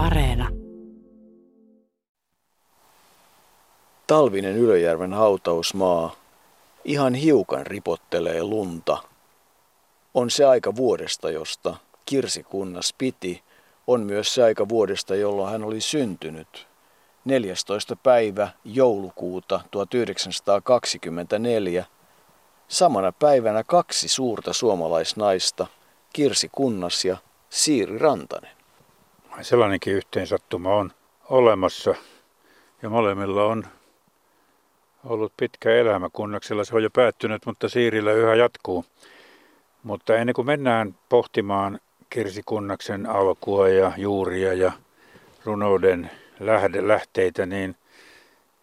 Areena. Talvinen Ylöjärven hautausmaa ihan hiukan ripottelee lunta. On se aika vuodesta, josta kirsikunnas piti. On myös se aika vuodesta, jolloin hän oli syntynyt. 14. päivä joulukuuta 1924. Samana päivänä kaksi suurta suomalaisnaista, Kirsi Kunnas ja Siiri Rantanen. Sellainenkin yhteensattuma on olemassa ja molemmilla on ollut pitkä elämä. Kunnaksella se on jo päättynyt, mutta Siirillä yhä jatkuu. Mutta ennen kuin mennään pohtimaan Kirsi Kunnaksen alkua ja juuria ja runouden lähteitä, niin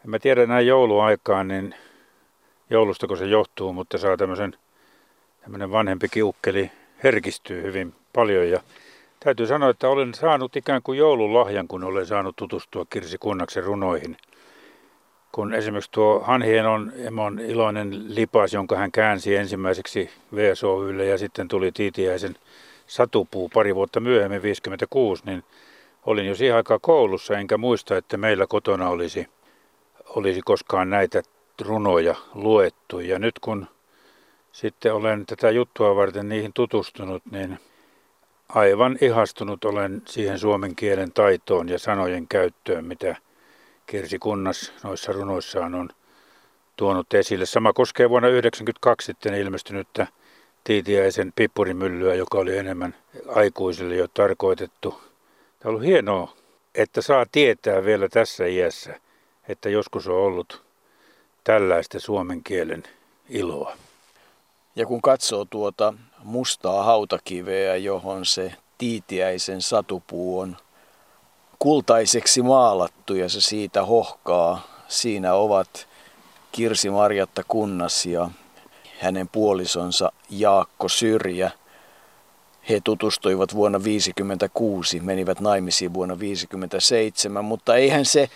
en mä tiedä näin jouluaikaan, niin joulusta kun se johtuu, mutta saa tämmöisen tämmöinen vanhempi kiukkeli herkistyy hyvin paljon ja täytyy sanoa, että olen saanut ikään kuin joululahjan, kun olen saanut tutustua Kirsi Kunnaksen runoihin. Kun esimerkiksi tuo Hanhienon emon iloinen lipas, jonka hän käänsi ensimmäiseksi VSOYlle ja sitten tuli Tiitiäisen satupuu pari vuotta myöhemmin, 56, niin olin jo siihen aikaan koulussa, enkä muista, että meillä kotona olisi, olisi koskaan näitä runoja luettu. Ja nyt kun sitten olen tätä juttua varten niihin tutustunut, niin aivan ihastunut olen siihen suomen kielen taitoon ja sanojen käyttöön, mitä Kirsi Kunnas noissa runoissaan on tuonut esille. Sama koskee vuonna 1992 sitten ilmestynyttä Tiitiäisen pippurimyllyä, joka oli enemmän aikuisille jo tarkoitettu. Tämä on ollut hienoa, että saa tietää vielä tässä iässä, että joskus on ollut tällaista suomen kielen iloa. Ja kun katsoo tuota mustaa hautakiveä, johon se tiitiäisen satupuu on kultaiseksi maalattu ja se siitä hohkaa, siinä ovat Kirsi Marjatta Kunnas ja hänen puolisonsa Jaakko Syrjä. He tutustuivat vuonna 1956, menivät naimisiin vuonna 1957, mutta eihän se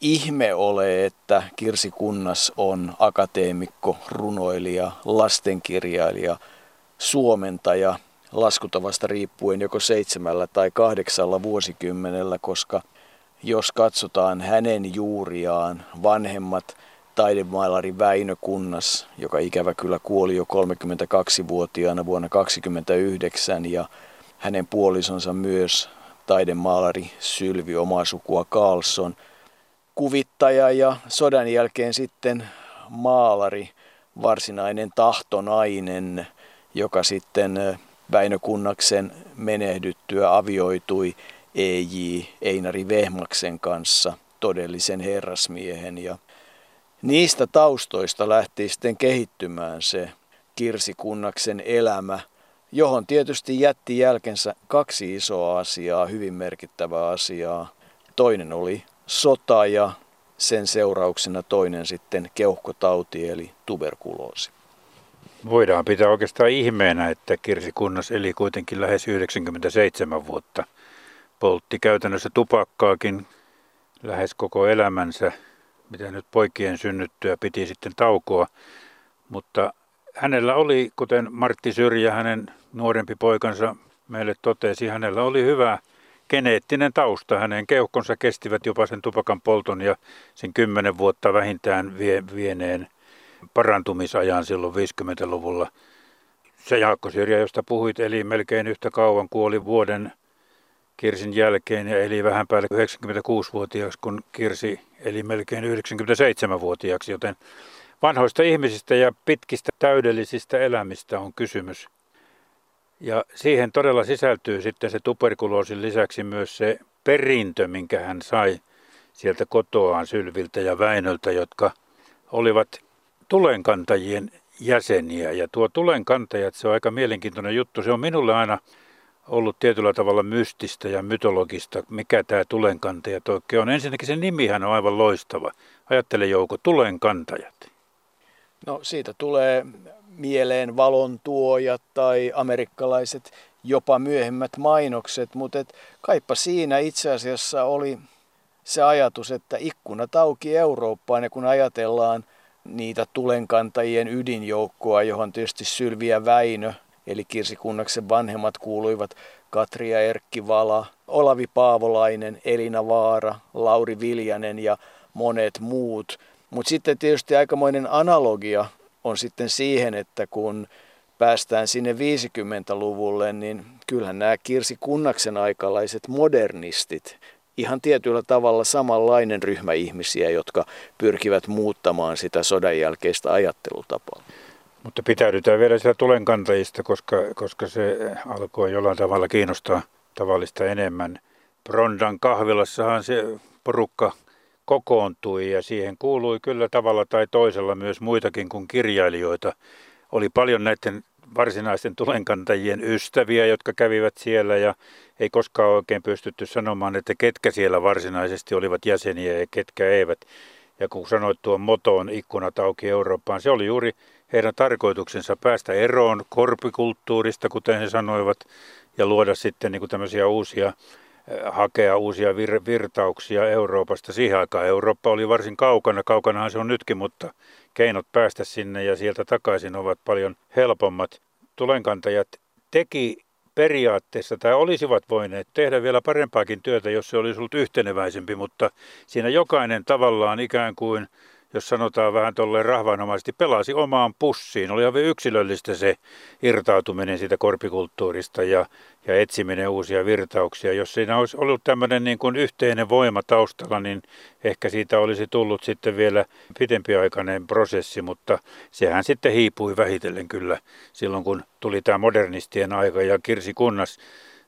ihme ole, että Kirsi Kunnas on akateemikko, runoilija, lastenkirjailija, suomentaja laskutavasta riippuen joko seitsemällä tai kahdeksalla vuosikymmenellä, koska jos katsotaan hänen juuriaan, vanhemmat taidemaalari Väinö Kunnas, joka ikävä kyllä kuoli jo 32-vuotiaana vuonna 1929 ja hänen puolisonsa myös taidemaalari Sylvi omaa sukua Carlson – kuvittaja ja sodan jälkeen sitten maalari, varsinainen tahtonainen, joka sitten Väinö Kunnaksen menehdyttyä avioitui E.J. Einari Vehmaksen kanssa, todellisen herrasmiehen. Ja niistä taustoista lähti sitten kehittymään se Kirsi Kunnaksen elämä, johon tietysti jätti jälkensä kaksi isoa asiaa, hyvin merkittävää asiaa. Toinen oli sota ja sen seurauksena toinen sitten keuhkotauti eli tuberkuloosi. Voidaan pitää oikeastaan ihmeenä, että Kirsi Kunnas eli kuitenkin lähes 97 vuotta. Poltti käytännössä tupakkaakin lähes koko elämänsä, mitä nyt poikien synnyttyä piti sitten taukoa. Mutta hänellä oli, kuten Martti Syrjä, hänen nuorempi poikansa meille totesi, hänellä oli hyvä geneettinen tausta. Hänen keuhkonsa kestivät jopa sen tupakan polton ja sen kymmenen vuotta vähintään vie, vieneen parantumisajan silloin 50-luvulla. Se Jaakko Syrjä, josta puhuit, eli melkein yhtä kauan, kuoli vuoden Kirsin jälkeen ja eli vähän päälle 96-vuotiaaksi, kun Kirsi eli melkein 97-vuotiaaksi, joten vanhoista ihmisistä ja pitkistä täydellisistä elämistä on kysymys. Ja siihen todella sisältyy sitten se tuberkuloosin lisäksi myös se perintö, minkä hän sai sieltä kotoaan Sylviltä ja Väinöltä, jotka olivat tulenkantajien jäseniä. Ja tuo tulenkantajat, se on aika mielenkiintoinen juttu. Se on minulle aina ollut tietyllä tavalla mystistä ja mytologista, mikä tämä tulenkantaja oikein on. Ensinnäkin se nimihän on aivan loistava. Ajattele Jouko, tulenkantajat. No siitä tulee mieleen valon tuojat tai amerikkalaiset jopa myöhemmät mainokset, mutta et kaipa siinä itse asiassa oli se ajatus, että ikkunat auki Eurooppaan ja kun ajatellaan niitä tulenkantajien ydinjoukkoa, johon tietysti Sylviä Väinö, eli Kirsi Kunnaksen vanhemmat kuuluivat Katri ja Erkki Vala, Olavi Paavolainen, Elina Vaara, Lauri Viljanen ja monet muut. Mutta sitten tietysti aikamoinen analogia on sitten siihen, että kun päästään sinne 50-luvulle, niin kyllähän nämä Kirsi Kunnaksen aikalaiset modernistit, ihan tietyllä tavalla samanlainen ryhmä ihmisiä, jotka pyrkivät muuttamaan sitä sodan jälkeistä ajattelutapaa. Mutta pitäydytään vielä siellä tulenkantajista, koska, koska se alkoi jollain tavalla kiinnostaa tavallista enemmän. Brondan kahvilassahan se porukka kokoontui ja siihen kuului kyllä tavalla tai toisella myös muitakin kuin kirjailijoita. Oli paljon näiden varsinaisten tulenkantajien ystäviä, jotka kävivät siellä ja ei koskaan oikein pystytty sanomaan, että ketkä siellä varsinaisesti olivat jäseniä ja ketkä eivät. Ja kun sanoit tuon motoon ikkunat auki Eurooppaan, se oli juuri heidän tarkoituksensa päästä eroon korpikulttuurista, kuten he sanoivat, ja luoda sitten niin kuin tämmöisiä uusia, eh, hakea uusia vir- virtauksia Euroopasta. Siihen aikaan Eurooppa oli varsin kaukana, kaukanahan se on nytkin, mutta keinot päästä sinne ja sieltä takaisin ovat paljon helpommat. Tulenkantajat teki periaatteessa tai olisivat voineet tehdä vielä parempaakin työtä, jos se olisi ollut yhteneväisempi, mutta siinä jokainen tavallaan ikään kuin jos sanotaan vähän tolleen rahvanomaisesti, pelasi omaan pussiin. Oli hyvin yksilöllistä se irtautuminen siitä korpikulttuurista ja, ja etsiminen uusia virtauksia. Jos siinä olisi ollut tämmöinen niin kuin yhteinen voima taustalla, niin ehkä siitä olisi tullut sitten vielä pitempiaikainen prosessi, mutta sehän sitten hiipui vähitellen kyllä silloin, kun tuli tämä modernistien aika ja Kirsi Kunnas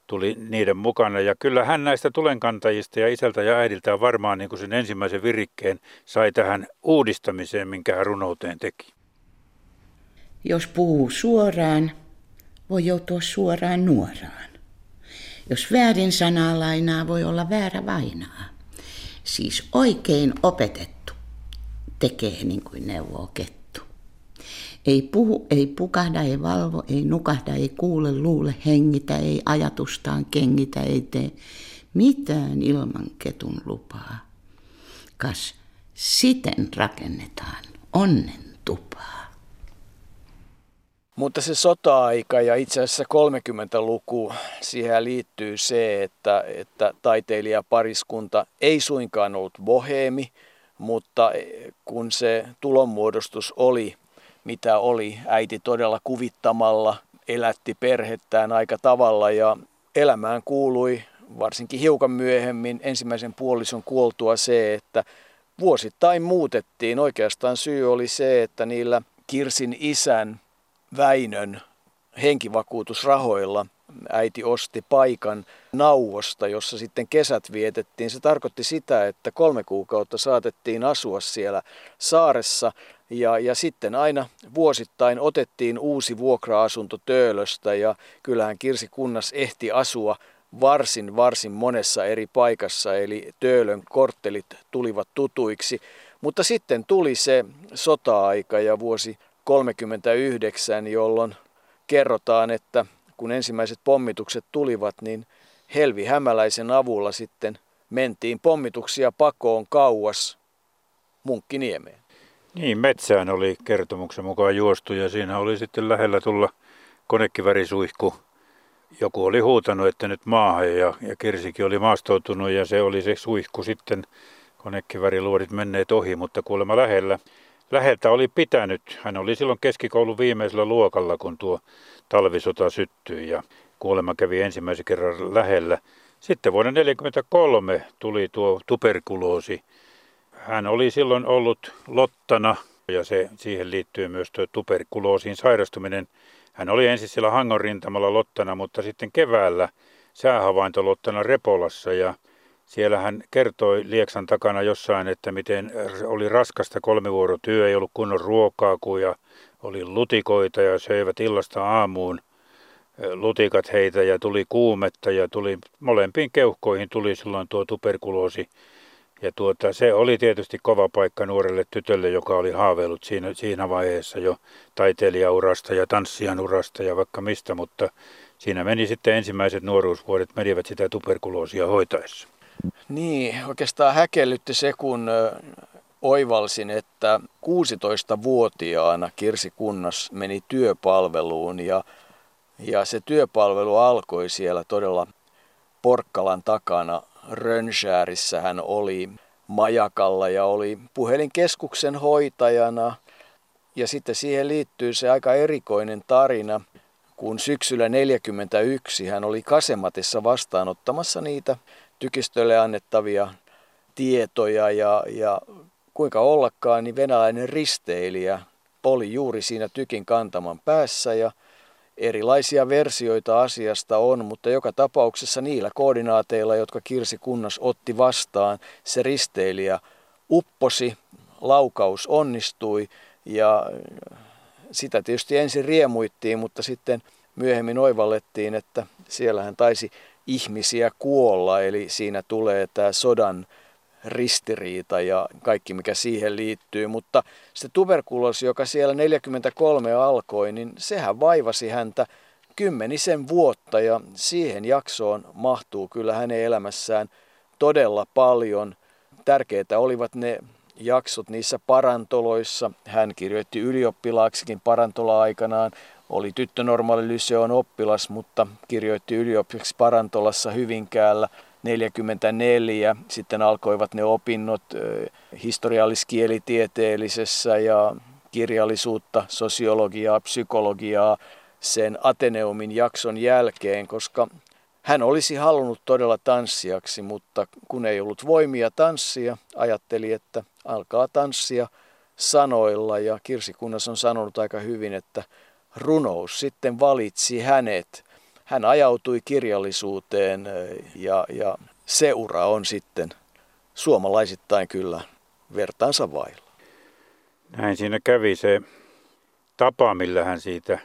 tuli niiden mukana. Ja kyllä hän näistä tulenkantajista ja isältä ja äidiltä varmaan niin kuin sen ensimmäisen virikkeen sai tähän uudistamiseen, minkä hän runouteen teki. Jos puhuu suoraan, voi joutua suoraan nuoraan. Jos väärin sanaa lainaa, voi olla väärä vainaa. Siis oikein opetettu tekee niin kuin neuvoo kettu. Ei puhu, ei pukahda, ei valvo, ei nukahda, ei kuule, luule, hengitä, ei ajatustaan kengitä, ei tee mitään ilman ketun lupaa. Kas siten rakennetaan onnen tupaa. Mutta se sota-aika ja itse asiassa 30-luku, siihen liittyy se, että, että taiteilijapariskunta ei suinkaan ollut boheemi, mutta kun se tulonmuodostus oli mitä oli. Äiti todella kuvittamalla elätti perhettään aika tavalla ja elämään kuului varsinkin hiukan myöhemmin ensimmäisen puolison kuoltua se, että vuosittain muutettiin. Oikeastaan syy oli se, että niillä Kirsin isän Väinön henkivakuutusrahoilla äiti osti paikan nauvosta, jossa sitten kesät vietettiin. Se tarkoitti sitä, että kolme kuukautta saatettiin asua siellä saaressa ja, ja sitten aina vuosittain otettiin uusi vuokra-asunto Töölöstä ja kyllähän Kirsi Kunnas ehti asua varsin, varsin monessa eri paikassa, eli Töölön korttelit tulivat tutuiksi. Mutta sitten tuli se sota-aika ja vuosi 1939, jolloin kerrotaan, että kun ensimmäiset pommitukset tulivat, niin Helvi Hämäläisen avulla sitten mentiin pommituksia pakoon kauas Munkkiniemeen. Niin, metsään oli kertomuksen mukaan juostu ja siinä oli sitten lähellä tulla konekivärisuihku. Joku oli huutanut, että nyt maahan ja, ja Kirsikin oli maastoutunut ja se oli se suihku sitten konekiväriluodit menneet ohi, mutta kuulemma lähellä. Läheltä oli pitänyt. Hän oli silloin keskikoulun viimeisellä luokalla, kun tuo talvisota syttyi ja kuolema kävi ensimmäisen kerran lähellä. Sitten vuonna 1943 tuli tuo tuberkuloosi hän oli silloin ollut Lottana ja se, siihen liittyy myös tuo tuberkuloosiin sairastuminen. Hän oli ensin siellä Hangon rintamalla Lottana, mutta sitten keväällä säähavaintolottana Repolassa ja siellä hän kertoi Lieksan takana jossain, että miten oli raskasta kolmivuorotyö, ei ollut kunnon ruokaa, kun ja oli lutikoita ja söivät illasta aamuun lutikat heitä ja tuli kuumetta ja tuli molempiin keuhkoihin tuli silloin tuo tuberkuloosi ja tuota, se oli tietysti kova paikka nuorelle tytölle, joka oli haaveillut siinä, siinä vaiheessa jo taiteilijaurasta ja tanssijan urasta ja vaikka mistä, mutta siinä meni sitten ensimmäiset nuoruusvuodet, menivät sitä tuberkuloosia hoitaessa. Niin, oikeastaan häkellytti se, kun oivalsin, että 16-vuotiaana Kirsi Kunnas meni työpalveluun ja, ja se työpalvelu alkoi siellä todella Porkkalan takana Rönnskäärissä hän oli majakalla ja oli puhelinkeskuksen hoitajana. Ja sitten siihen liittyy se aika erikoinen tarina, kun syksyllä 1941 hän oli Kasematissa vastaanottamassa niitä tykistölle annettavia tietoja ja, ja kuinka ollakaan, niin venäläinen risteilijä oli juuri siinä tykin kantaman päässä ja erilaisia versioita asiasta on, mutta joka tapauksessa niillä koordinaateilla, jotka Kirsi Kunnas otti vastaan, se risteilijä upposi, laukaus onnistui ja sitä tietysti ensin riemuittiin, mutta sitten myöhemmin oivallettiin, että siellähän taisi ihmisiä kuolla, eli siinä tulee tämä sodan ristiriita ja kaikki mikä siihen liittyy. Mutta se tuberkuloosi, joka siellä 43 alkoi, niin sehän vaivasi häntä kymmenisen vuotta ja siihen jaksoon mahtuu kyllä hänen elämässään todella paljon. Tärkeitä olivat ne jaksot niissä parantoloissa. Hän kirjoitti ylioppilaaksikin parantola-aikanaan. Oli tyttönormaali lyseon oppilas, mutta kirjoitti ylioppilaksi parantolassa Hyvinkäällä – 44. Sitten alkoivat ne opinnot historialliskielitieteellisessä ja kirjallisuutta, sosiologiaa, psykologiaa sen Ateneumin jakson jälkeen, koska hän olisi halunnut todella tanssijaksi, mutta kun ei ollut voimia tanssia, ajatteli, että alkaa tanssia sanoilla. Ja Kirsi Kunnas on sanonut aika hyvin, että runous sitten valitsi hänet hän ajautui kirjallisuuteen ja, ja se ura on sitten suomalaisittain kyllä vertaansa vailla. Näin siinä kävi se tapa, millä hän siitä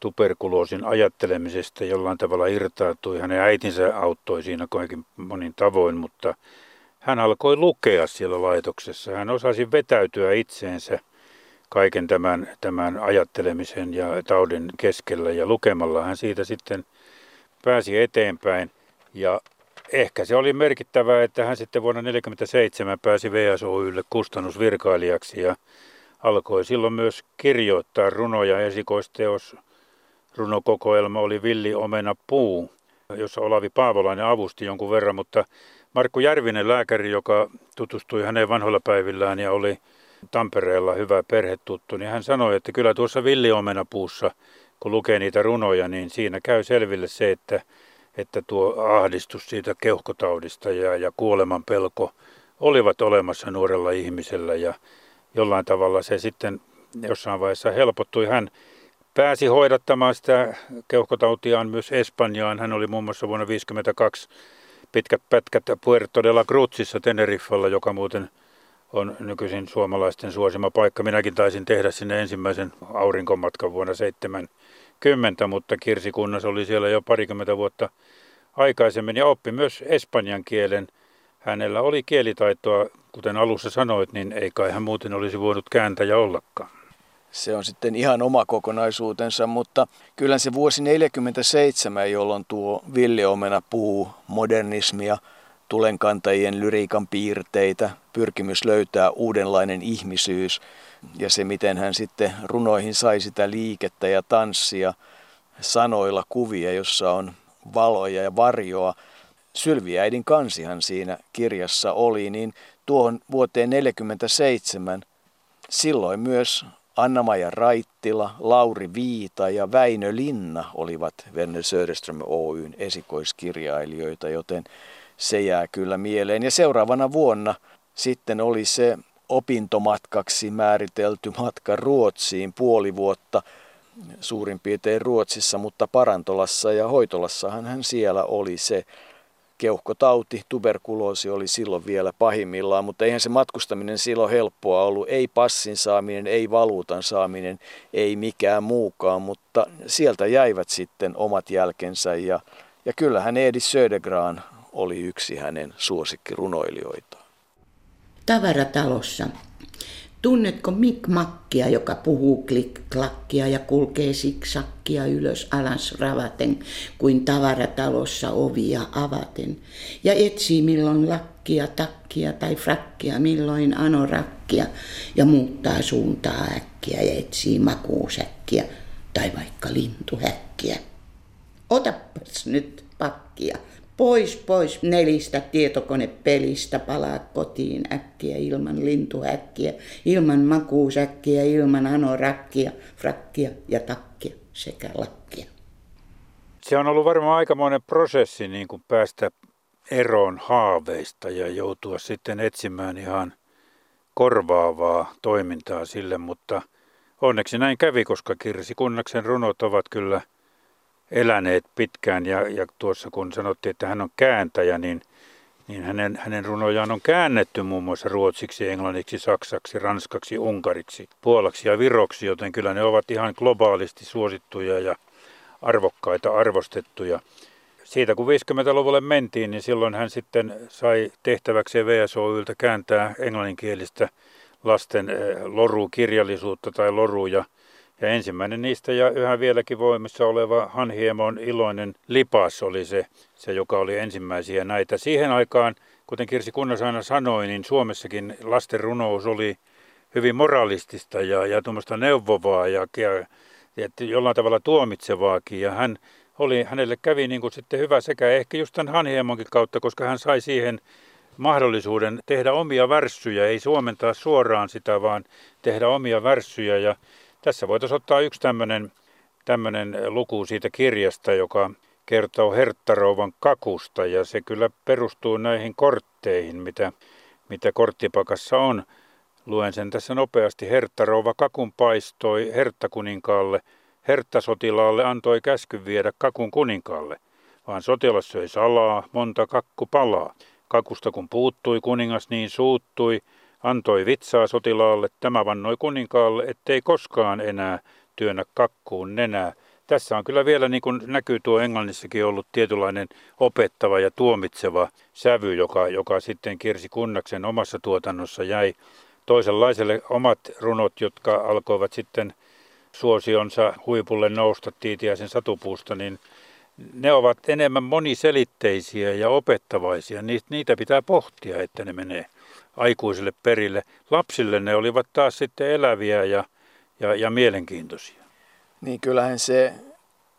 tuberkuloosin ajattelemisesta jollain tavalla irtautui. Hänen äitinsä auttoi siinä kaikin monin tavoin, mutta hän alkoi lukea siellä laitoksessa. Hän osasi vetäytyä itseensä – kaiken tämän, tämän ajattelemisen ja taudin keskellä ja lukemalla hän siitä sitten pääsi eteenpäin. Ja ehkä se oli merkittävää, että hän sitten vuonna 1947 pääsi VSOYlle kustannusvirkailijaksi ja alkoi silloin myös kirjoittaa runoja. Esikoisteos runokokoelma oli Villi Omena Puu, jossa Olavi Paavolainen avusti jonkun verran, mutta Markku Järvinen, lääkäri, joka tutustui häneen vanhoilla päivillään ja oli Tampereella hyvä perhetuttu, niin hän sanoi, että kyllä tuossa villiomenapuussa, kun lukee niitä runoja, niin siinä käy selville se, että, että tuo ahdistus siitä keuhkotaudista ja, ja kuoleman pelko olivat olemassa nuorella ihmisellä ja jollain tavalla se sitten jossain vaiheessa helpottui. Hän pääsi hoidattamaan sitä keuhkotautiaan myös Espanjaan. Hän oli muun muassa vuonna 1952 pitkät pätkät Puerto de la Cruzissa Teneriffalla, joka muuten – on nykyisin suomalaisten suosima paikka. Minäkin taisin tehdä sinne ensimmäisen aurinkomatkan vuonna 70, mutta Kirsi Kunnas oli siellä jo parikymmentä vuotta aikaisemmin ja oppi myös espanjan kielen. Hänellä oli kielitaitoa, kuten alussa sanoit, niin ei kai hän muuten olisi voinut kääntäjä ollakaan. Se on sitten ihan oma kokonaisuutensa, mutta kyllä se vuosi 47, jolloin tuo villiomena puu modernismia – tulenkantajien lyriikan piirteitä, pyrkimys löytää uudenlainen ihmisyys ja se, miten hän sitten runoihin sai sitä liikettä ja tanssia, sanoilla kuvia, jossa on valoja ja varjoa. Sylviäidin kansihan siinä kirjassa oli, niin tuohon vuoteen 1947 silloin myös Anna-Maja Raittila, Lauri Viita ja Väinö Linna olivat Werner Söderström Oyn esikoiskirjailijoita, joten se jää kyllä mieleen. Ja seuraavana vuonna sitten oli se opintomatkaksi määritelty matka Ruotsiin puoli vuotta suurin piirtein Ruotsissa, mutta Parantolassa ja Hoitolassahan hän siellä oli se keuhkotauti, tuberkuloosi oli silloin vielä pahimmillaan, mutta eihän se matkustaminen silloin helppoa ollut. Ei passin saaminen, ei valuutan saaminen, ei mikään muukaan, mutta sieltä jäivät sitten omat jälkensä ja, ja kyllähän Edi Södergran oli yksi hänen suosikkirunoilijoitaan. Tavaratalossa. Tunnetko Mick Makkia, joka puhuu klikklakkia ja kulkee siksakkia ylös alas ravaten kuin tavaratalossa ovia avaten ja etsii milloin lakkia, takkia tai frakkia, milloin anorakkia ja muuttaa suuntaa äkkiä ja etsii makuusäkkiä tai vaikka lintuhäkkiä. Otapas nyt pakkia, pois, pois nelistä tietokonepelistä, palaa kotiin äkkiä ilman lintuäkkiä, ilman makuusäkkiä, ilman anorakkia, frakkia ja takkia sekä lakkia. Se on ollut varmaan aikamoinen prosessi niin kuin päästä eroon haaveista ja joutua sitten etsimään ihan korvaavaa toimintaa sille, mutta onneksi näin kävi, koska Kirsi Kunnaksen runot ovat kyllä eläneet pitkään ja, ja tuossa kun sanottiin, että hän on kääntäjä, niin, niin hänen, hänen runojaan on käännetty muun muassa ruotsiksi, englanniksi, saksaksi, ranskaksi, unkariksi, puolaksi ja viroksi, joten kyllä ne ovat ihan globaalisti suosittuja ja arvokkaita, arvostettuja. Siitä kun 50-luvulle mentiin, niin silloin hän sitten sai tehtäväksi VSOYltä kääntää englanninkielistä lasten eh, lorukirjallisuutta tai loruja. Ja ensimmäinen niistä ja yhä vieläkin voimissa oleva Hanhiemon iloinen lipas oli se, se, joka oli ensimmäisiä näitä. Siihen aikaan, kuten Kirsi Kunnas aina sanoi, niin Suomessakin lasten runous oli hyvin moralistista ja, ja tuommoista neuvovaa ja, ja että jollain tavalla tuomitsevaakin. Ja hän oli, hänelle kävi niin kuin sitten hyvä sekä ehkä just tämän Hanhiemonkin kautta, koska hän sai siihen mahdollisuuden tehdä omia värssyjä, ei suomentaa suoraan sitä, vaan tehdä omia värssyjä. Ja tässä voitaisiin ottaa yksi tämmöinen, tämmöinen luku siitä kirjasta, joka kertoo Herttarouvan kakusta ja se kyllä perustuu näihin kortteihin, mitä, mitä korttipakassa on. Luen sen tässä nopeasti. Herttarouva kakun paistoi Herttakuninkaalle. Herttasotilaalle antoi käskyn viedä kakun kuninkaalle, vaan sotilas söi salaa, monta kakku palaa. Kakusta kun puuttui, kuningas niin suuttui, antoi vitsaa sotilaalle, tämä vannoi kuninkaalle, ettei koskaan enää työnnä kakkuun nenää. Tässä on kyllä vielä niin kuin näkyy tuo englannissakin ollut tietynlainen opettava ja tuomitseva sävy, joka, joka sitten Kirsi Kunnaksen omassa tuotannossa jäi toisenlaiselle omat runot, jotka alkoivat sitten suosionsa huipulle nousta Tiitiäisen satupuusta, niin ne ovat enemmän moniselitteisiä ja opettavaisia. Niitä pitää pohtia, että ne menee aikuisille perille. Lapsille ne olivat taas sitten eläviä ja, ja, ja mielenkiintoisia. Niin kyllähän se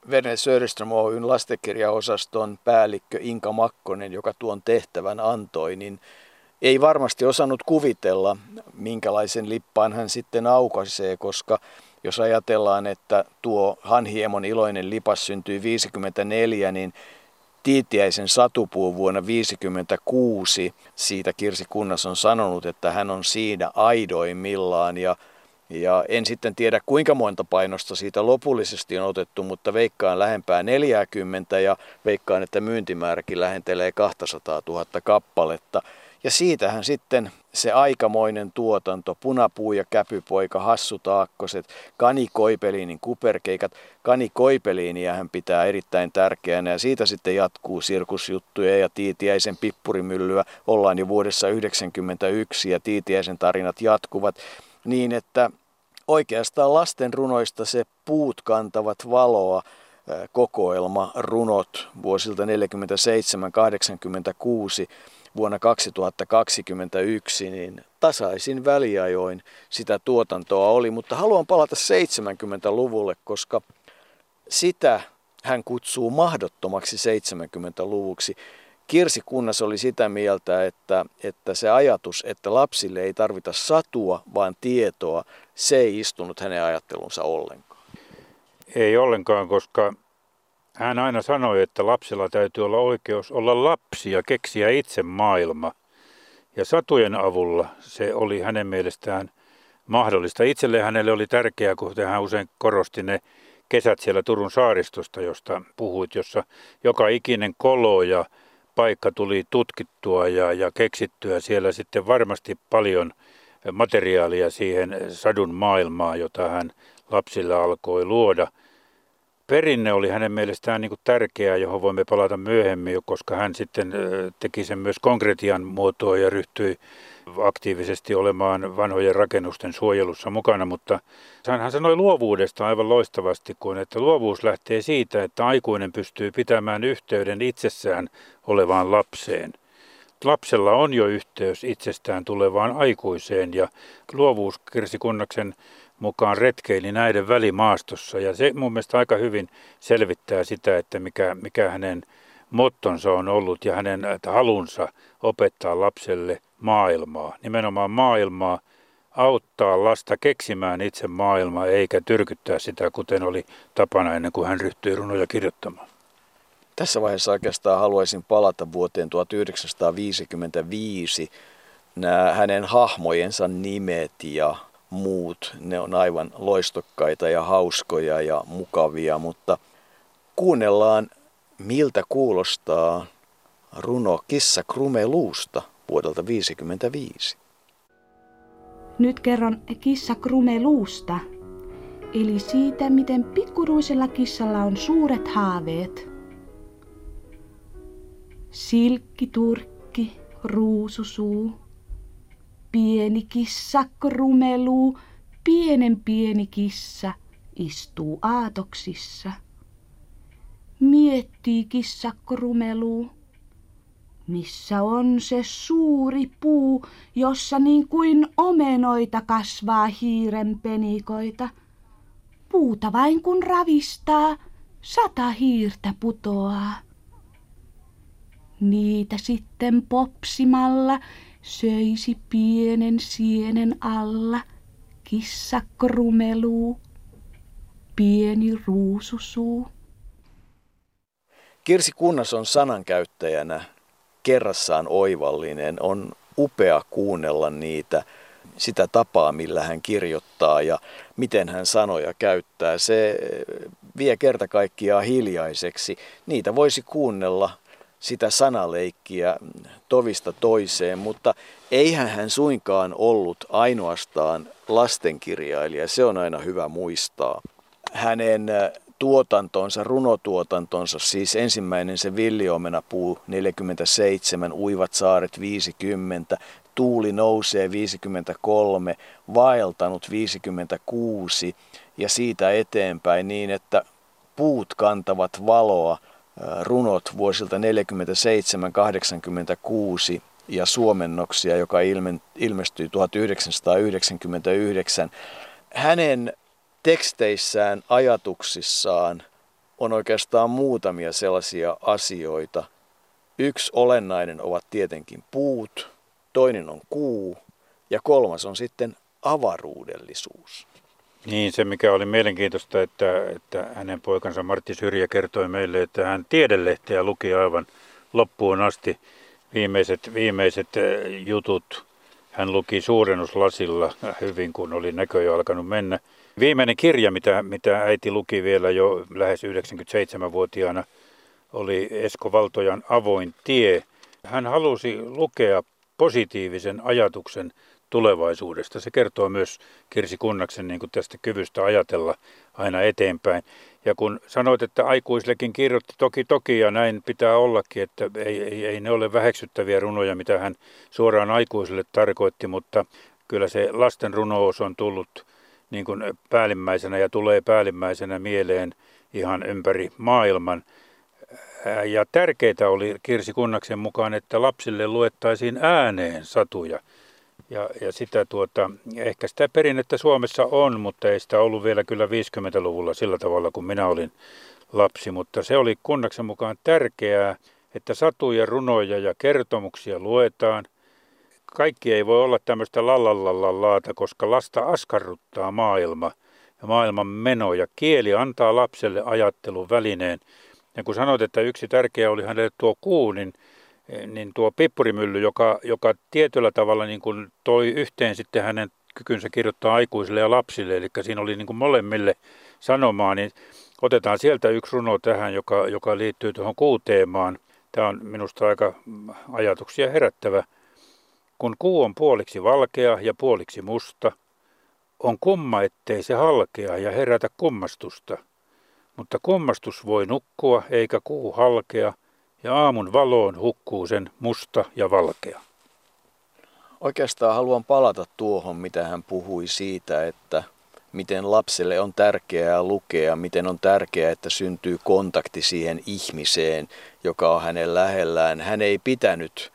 Verne Söderström Oyn lastenkirjaosaston päällikkö Inka Makkonen, joka tuon tehtävän antoi, niin ei varmasti osannut kuvitella, minkälaisen lippaan hän sitten aukaisee, koska jos ajatellaan, että tuo Hanhiemon iloinen lipas syntyi 54, niin Tiitiäisen satupuu vuonna 1956, siitä Kirsi Kunnas on sanonut, että hän on siinä aidoimmillaan ja ja en sitten tiedä kuinka monta painosta siitä lopullisesti on otettu, mutta veikkaan lähempää 40 ja veikkaan, että myyntimääräkin lähentelee 200 000 kappaletta. Ja siitähän sitten se aikamoinen tuotanto, punapuu ja käpypoika, hassutaakkoset, Kani Koipeliinin kuperkeikat. Kani Koipeliinia hän pitää erittäin tärkeänä ja siitä sitten jatkuu sirkusjuttuja ja Tiitiäisen pippurimyllyä. Ollaan jo vuodessa 1991 ja Tiitiäisen tarinat jatkuvat niin, että oikeastaan lasten runoista se puut kantavat valoa kokoelma runot vuosilta 47-86 vuonna 2021, niin tasaisin väliajoin sitä tuotantoa oli, mutta haluan palata 70-luvulle, koska sitä hän kutsuu mahdottomaksi 70-luvuksi. Kirsi Kunnas oli sitä mieltä, että, että se ajatus, että lapsille ei tarvita satua, vaan tietoa, se ei istunut hänen ajattelunsa ollenkaan. Ei ollenkaan, koska hän aina sanoi, että lapsilla täytyy olla oikeus olla lapsi ja keksiä itse maailma. Ja satujen avulla se oli hänen mielestään mahdollista. Itselle hänelle oli tärkeää, kun hän usein korosti ne kesät siellä Turun saaristosta, josta puhuit, jossa joka ikinen kolo ja paikka tuli tutkittua ja, ja keksittyä. Siellä sitten varmasti paljon materiaalia siihen sadun maailmaan, jota hän lapsille alkoi luoda – perinne oli hänen mielestään niin kuin tärkeää, johon voimme palata myöhemmin, koska hän sitten teki sen myös konkretian muotoa ja ryhtyi aktiivisesti olemaan vanhojen rakennusten suojelussa mukana, mutta hän sanoi luovuudesta aivan loistavasti, kun että luovuus lähtee siitä, että aikuinen pystyy pitämään yhteyden itsessään olevaan lapseen. Lapsella on jo yhteys itsestään tulevaan aikuiseen ja luovuus Kirsi Kunnaksen mukaan retkeili näiden välimaastossa ja se mun mielestä aika hyvin selvittää sitä, että mikä, mikä hänen mottonsa on ollut ja hänen halunsa opettaa lapselle maailmaa, nimenomaan maailmaa, auttaa lasta keksimään itse maailmaa eikä tyrkyttää sitä, kuten oli tapana ennen kuin hän ryhtyi runoja kirjoittamaan. Tässä vaiheessa oikeastaan haluaisin palata vuoteen 1955. Nämä hänen hahmojensa nimet ja muut, ne on aivan loistokkaita ja hauskoja ja mukavia, mutta kuunnellaan miltä kuulostaa runo Kissa Krumeluusta vuodelta 1955. Nyt kerron Kissa Krumeluusta, eli siitä, miten pikkuruisella kissalla on suuret haaveet. Silkkiturkki, ruususuu, pieni kissa krumeluu, pienen pieni kissa istuu aatoksissa. Miettii kissa krumeluu. Missä on se suuri puu, jossa niin kuin omenoita kasvaa hiiren penikoita? Puuta vain kun ravistaa, sata hiirtä putoaa. Niitä sitten popsimalla söisi pienen sienen alla kissa krumeluu, pieni ruususuu. Kirsi Kunnas on sanankäyttäjänä kerrassaan oivallinen. On upea kuunnella niitä, sitä tapaa, millä hän kirjoittaa ja miten hän sanoja käyttää. Se vie kerta kaikkiaan hiljaiseksi. Niitä voisi kuunnella sitä sanaleikkiä tovista toiseen, mutta eihän hän suinkaan ollut ainoastaan lastenkirjailija, se on aina hyvä muistaa. Hänen tuotantonsa, runotuotantonsa, siis ensimmäinen se puu 47, Uivat saaret 50, Tuuli nousee 53, Vaeltanut 56 ja siitä eteenpäin niin, että puut kantavat valoa, runot vuosilta 47-86 ja suomennoksia, joka ilmestyi 1999. Hänen teksteissään, ajatuksissaan on oikeastaan muutamia sellaisia asioita. Yksi olennainen ovat tietenkin puut, toinen on kuu ja kolmas on sitten avaruudellisuus. Niin, se mikä oli mielenkiintoista, että, että hänen poikansa Martti Syrjä kertoi meille, että hän tiedelehteä luki aivan loppuun asti viimeiset, viimeiset eh, jutut. Hän luki suurennuslasilla hyvin, kun oli näkö jo alkanut mennä. Viimeinen kirja, mitä, mitä äiti luki vielä jo lähes 97-vuotiaana, oli Esko Valtojan Avoin tie. Hän halusi lukea positiivisen ajatuksen tulevaisuudesta. Se kertoo myös Kirsi Kunnaksen niin kuin tästä kyvystä ajatella aina eteenpäin. Ja kun sanoit, että aikuisillekin kirjoitti toki toki ja näin pitää ollakin, että ei, ei, ei ne ole väheksyttäviä runoja, mitä hän suoraan aikuisille tarkoitti, mutta kyllä se lasten runous on tullut niin kuin päällimmäisenä ja tulee päällimmäisenä mieleen ihan ympäri maailman. Ja tärkeää oli Kirsi Kunnaksen mukaan, että lapsille luettaisiin ääneen satuja. Ja, ja sitä tuota, ehkä sitä perinnettä Suomessa on, mutta ei sitä ollut vielä kyllä 50-luvulla sillä tavalla, kun minä olin lapsi. Mutta se oli Kunnaksen mukaan tärkeää, että satuja, runoja ja kertomuksia luetaan kaikki ei voi olla tämmöistä lallallallalaata, koska lasta askarruttaa maailma ja maailman meno ja kieli antaa lapselle ajattelun välineen. Ja kun sanoit, että yksi tärkeä oli hänelle tuo kuu, niin, niin tuo pippurimylly, joka, joka tietyllä tavalla niin kuin toi yhteen sitten hänen kykynsä kirjoittaa aikuisille ja lapsille, eli siinä oli niin kuin molemmille sanomaa, niin otetaan sieltä yksi runo tähän, joka, joka liittyy tuohon kuuteemaan. Tämä on minusta aika ajatuksia herättävä. Kun kuu on puoliksi valkea ja puoliksi musta, on kumma ettei se halkea ja herätä kummastusta. Mutta kummastus voi nukkua eikä kuu halkea, ja aamun valoon hukkuu sen musta ja valkea. Oikeastaan haluan palata tuohon, mitä hän puhui siitä, että miten lapselle on tärkeää lukea, miten on tärkeää, että syntyy kontakti siihen ihmiseen, joka on hänen lähellään. Hän ei pitänyt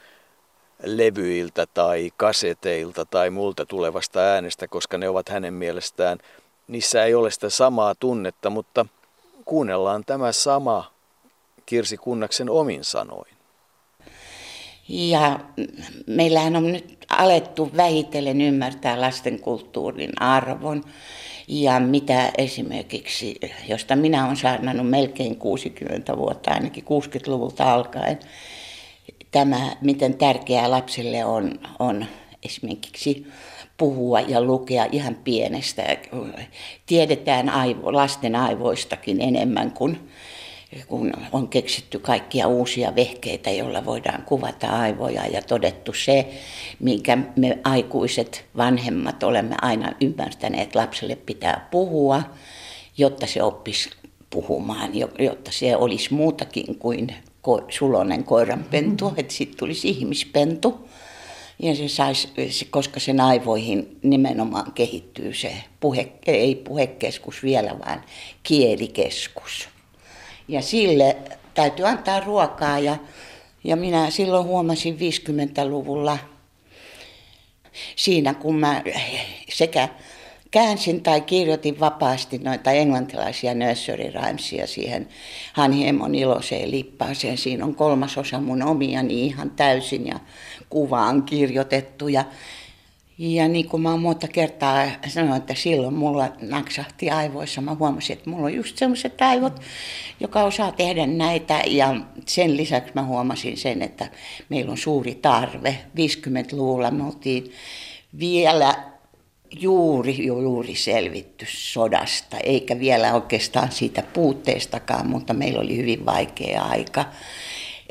levyiltä tai kaseteilta tai multa tulevasta äänestä, koska ne ovat hänen mielestään, niissä ei ole sitä samaa tunnetta, mutta kuunnellaan tämä sama Kirsi Kunnaksen omin sanoin. Ja meillähän on nyt alettu vähitellen ymmärtää lastenkulttuurin arvon ja mitä esimerkiksi, josta minä olen saarnannut melkein 60 vuotta, ainakin 60-luvulta alkaen, tämä, miten tärkeää lapsille on, on esimerkiksi puhua ja lukea ihan pienestä. Tiedetään aivo, lasten aivoistakin enemmän kuin kun on keksitty kaikkia uusia vehkeitä, joilla voidaan kuvata aivoja ja todettu se, minkä me aikuiset vanhemmat olemme aina ymmärtäneet, lapselle pitää puhua, jotta se oppisi puhumaan, jotta se olisi muutakin kuin sulonen koiranpentu, että sitten tulisi ihmispentu. Ja se saisi, koska sen aivoihin nimenomaan kehittyy se puhe, ei puhekeskus vielä, vaan kielikeskus. Ja sille täytyy antaa ruokaa ja, ja minä silloin huomasin 50-luvulla siinä, kun mä sekä käänsin tai kirjoitin vapaasti noita englantilaisia nursery rhymesia siihen Hanhiemon iloiseen lippaaseen. Siinä on kolmasosa mun omiani ihan täysin ja kuvaan kirjoitettu. Ja ja niin kuin mä oon monta kertaa sanonut, että silloin mulla naksahti aivoissa. Mä huomasin, että mulla on just sellaiset aivot, joka osaa tehdä näitä. Ja sen lisäksi mä huomasin sen, että meillä on suuri tarve. 50-luvulla me oltiin vielä juuri, juuri selvitty sodasta, eikä vielä oikeastaan siitä puutteestakaan, mutta meillä oli hyvin vaikea aika.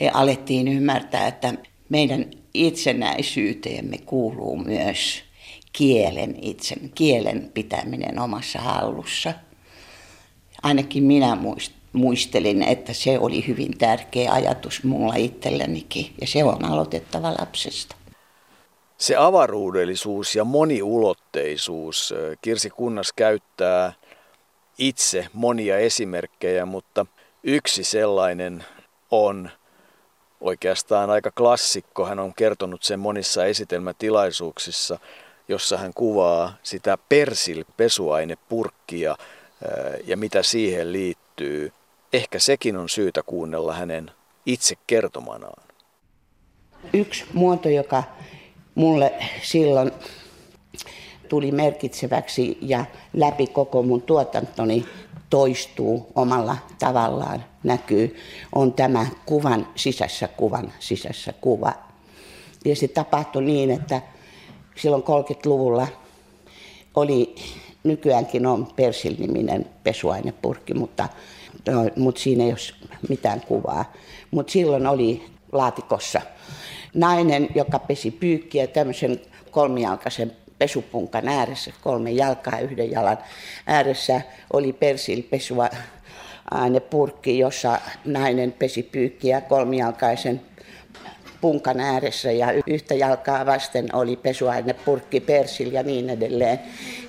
Ja alettiin ymmärtää, että meidän itsenäisyyteemme kuuluu myös kielen, itsen, kielen pitäminen omassa hallussa. Ainakin minä muistelin, että se oli hyvin tärkeä ajatus mulla itsellenikin ja se on aloitettava lapsesta. Se avaruudellisuus ja moniulotteisuus, Kirsi Kunnas käyttää itse monia esimerkkejä, mutta yksi sellainen on oikeastaan aika klassikko. Hän on kertonut sen monissa esitelmätilaisuuksissa, jossa hän kuvaa sitä persil-pesuainepurkkia ja mitä siihen liittyy. Ehkä sekin on syytä kuunnella hänen itse kertomanaan. Yksi muoto, joka mulle silloin tuli merkitseväksi ja läpi koko mun tuotantoni toistuu omalla tavallaan, näkyy, on tämä kuvan sisässä kuvan sisässä kuva. Ja se tapahtui niin, että silloin 30-luvulla oli, nykyäänkin on Persil-niminen pesuainepurkki, mutta, no, mutta siinä ei ole mitään kuvaa. Mutta silloin oli laatikossa nainen, joka pesi pyykkiä tämmöisen kolmijalkaisen pesupunkan ääressä, kolme jalkaa yhden jalan ääressä oli persilpesua ainepurkki, jossa nainen pesi pyykkiä kolmijalkaisen punkan ääressä ja yhtä jalkaa vasten oli pesuainepurkki, persil ja niin edelleen,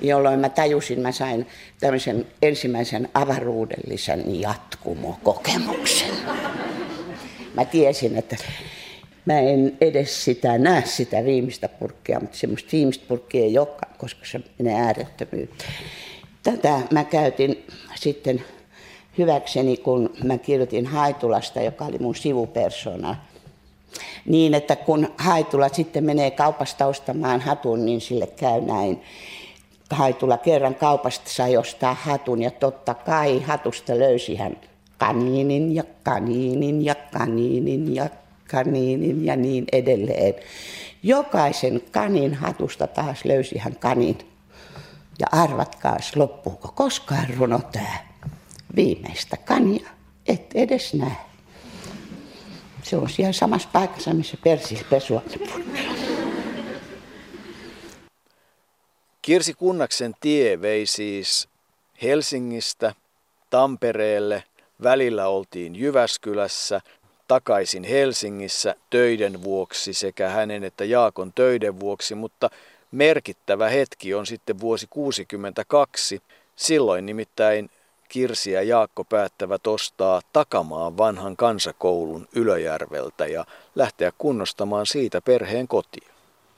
jolloin mä tajusin, mä sain tämmöisen ensimmäisen avaruudellisen jatkumokokemuksen. Mä tiesin, että Mä en edes sitä näe sitä viimeistä purkkia, mutta semmoista viimeistä purkkia ei olekaan, koska se menee äärettömyyteen. Tätä mä käytin sitten hyväkseni, kun mä kirjoitin Haitulasta, joka oli mun sivupersona. Niin, että kun Haitula sitten menee kaupasta ostamaan hatun, niin sille käy näin. Haitula kerran kaupasta sai ostaa hatun ja totta kai hatusta löysi hän kaniinin ja kaniinin ja kaniinin ja kaniinin ja niin edelleen. Jokaisen kanin hatusta taas löysi hän kanin. Ja arvatkaas, loppuuko koskaan runo tää. Viimeistä kania et edes näe. Se on siellä samassa paikassa, missä persis pesua. Kirsi Kunnaksen tie vei siis Helsingistä Tampereelle. Välillä oltiin Jyväskylässä takaisin Helsingissä töiden vuoksi sekä hänen että Jaakon töiden vuoksi, mutta merkittävä hetki on sitten vuosi 62. Silloin nimittäin Kirsi ja Jaakko päättävät ostaa takamaan vanhan kansakoulun Ylöjärveltä ja lähteä kunnostamaan siitä perheen kotia.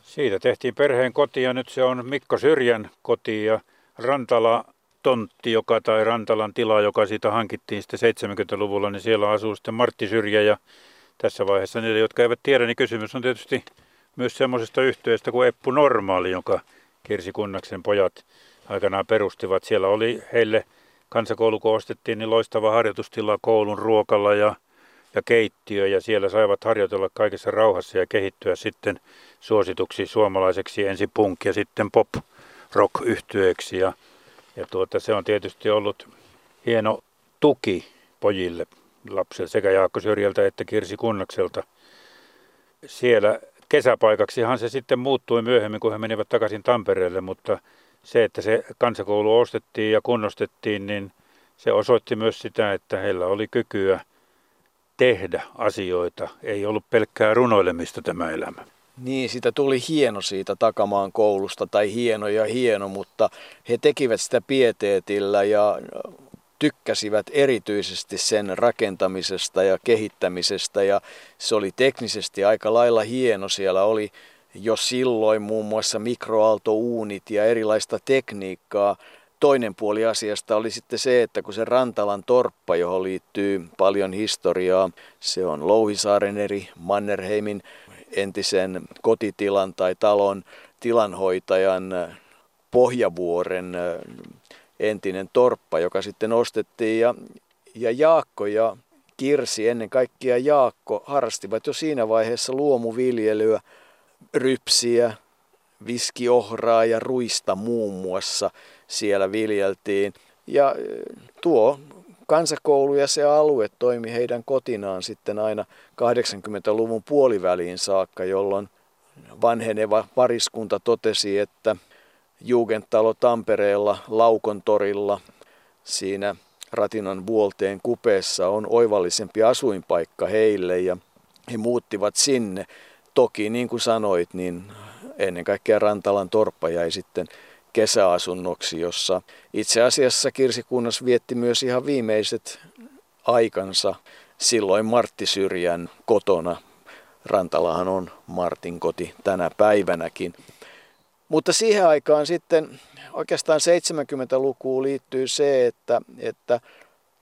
Siitä tehtiin perheen koti ja nyt se on Mikko Syrjän koti ja Rantala tontti, joka tai Rantalan tila, joka siitä hankittiin sitten 70-luvulla, niin siellä asuu sitten Martti Syrjä ja tässä vaiheessa niille, jotka eivät tiedä, niin kysymys on tietysti myös semmoisesta yhtiöstä kuin Eppu Normaali, jonka Kirsi Kunnaksen pojat aikanaan perustivat. Siellä oli heille kansakoulu, kun ostettiin, niin loistava harjoitustila koulun ruokalla ja, ja keittiö. Ja siellä saivat harjoitella kaikessa rauhassa ja kehittyä sitten suosituksi suomalaiseksi ensin punk ja sitten pop rock yhtyeeksi ja, ja tuota, se on tietysti ollut hieno tuki pojille, lapsille sekä Jaakko Syrjältä että Kirsi Kunnakselta. Siellä kesäpaikaksihan se sitten muuttui myöhemmin, kun he menivät takaisin Tampereelle, mutta se, että se kansakoulu ostettiin ja kunnostettiin, niin se osoitti myös sitä, että heillä oli kykyä tehdä asioita. Ei ollut pelkkää runoilemista tämä elämä. Niin, sitä tuli hieno siitä takamaan koulusta, tai hieno ja hieno, mutta he tekivät sitä pieteetillä ja tykkäsivät erityisesti sen rakentamisesta ja kehittämisestä ja se oli teknisesti aika lailla hieno. Siellä oli jo silloin muun muassa mikroaaltouunit ja erilaista tekniikkaa. Toinen puoli asiasta oli sitten se, että kun se Rantalan torppa, johon liittyy paljon historiaa, se on Louhisaaren eri Mannerheimin entisen kotitilan tai talon tilanhoitajan Pohjavuoren entinen torppa, joka sitten ostettiin ja, ja Jaakko ja Kirsi, ennen kaikkea Jaakko, harrastivat jo siinä vaiheessa luomuviljelyä, rypsiä, viskiohraa ja ruista muun muassa siellä viljeltiin. Ja tuo kansakoulu ja se alue toimi heidän kotinaan sitten aina 80-luvun puoliväliin saakka, jolloin vanheneva pariskunta totesi, että Jugendtalo Tampereella Laukon torilla siinä Ratinan vuolteen kupeessa on oivallisempi asuinpaikka heille ja he muuttivat sinne. Toki niin kuin sanoit, niin ennen kaikkea Rantalan torppa jäi sitten kesäasunnoksi, jossa itse asiassa Kirsikunnas vietti myös ihan viimeiset aikansa silloin Martti Syrjän kotona. Rantalahan on Martin koti tänä päivänäkin. Mutta siihen aikaan sitten oikeastaan 70-lukuun liittyy se, että, että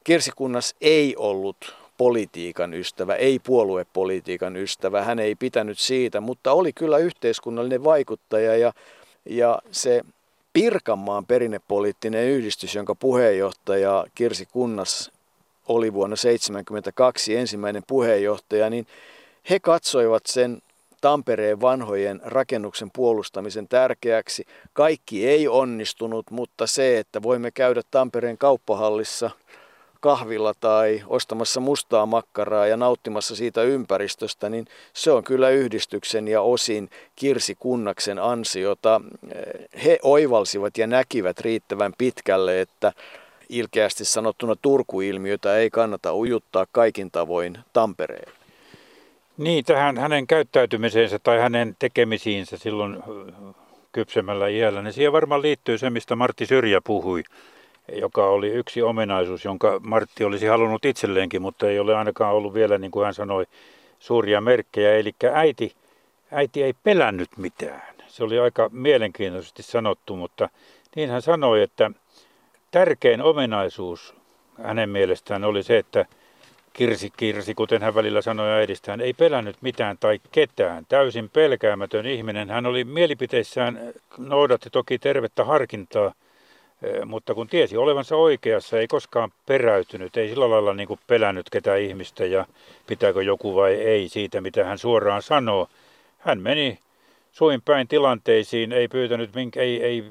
Kirsikunnas ei ollut politiikan ystävä, ei puoluepolitiikan ystävä, hän ei pitänyt siitä, mutta oli kyllä yhteiskunnallinen vaikuttaja ja, ja se Pirkanmaan perinnepoliittinen yhdistys, jonka puheenjohtaja Kirsi Kunnas oli vuonna 1972 ensimmäinen puheenjohtaja, niin he katsoivat sen Tampereen vanhojen rakennuksen puolustamisen tärkeäksi. Kaikki ei onnistunut, mutta se, että voimme käydä Tampereen kauppahallissa kahvilla tai ostamassa mustaa makkaraa ja nauttimassa siitä ympäristöstä, niin se on kyllä yhdistyksen ja osin Kirsi Kunnaksen ansiota. He oivalsivat ja näkivät riittävän pitkälle, että ilkeästi sanottuna Turku-ilmiötä ei kannata ujuttaa kaikin tavoin Tampereen. Niin, tähän hänen käyttäytymiseensä tai hänen tekemisiinsä silloin kypsemällä iällä, niin siihen varmaan liittyy se, mistä Martti Syrjä puhui, joka oli yksi ominaisuus, jonka Martti olisi halunnut itselleenkin, mutta ei ole ainakaan ollut vielä, niin kuin hän sanoi, suuria merkkejä. Eli äiti, äiti ei pelännyt mitään. Se oli aika mielenkiintoisesti sanottu, mutta niin hän sanoi, että tärkein ominaisuus hänen mielestään oli se, että Kirsi Kirsi, kuten hän välillä sanoi äidistään, ei pelännyt mitään tai ketään. Täysin pelkäämätön ihminen. Hän oli mielipiteissään, noudatti toki tervettä harkintaa, mutta kun tiesi olevansa oikeassa, ei koskaan peräytynyt, ei sillä lailla niin kuin pelännyt ketään ihmistä ja pitääkö joku vai ei siitä, mitä hän suoraan sanoo. Hän meni suin päin tilanteisiin, ei pyytänyt, ei, ei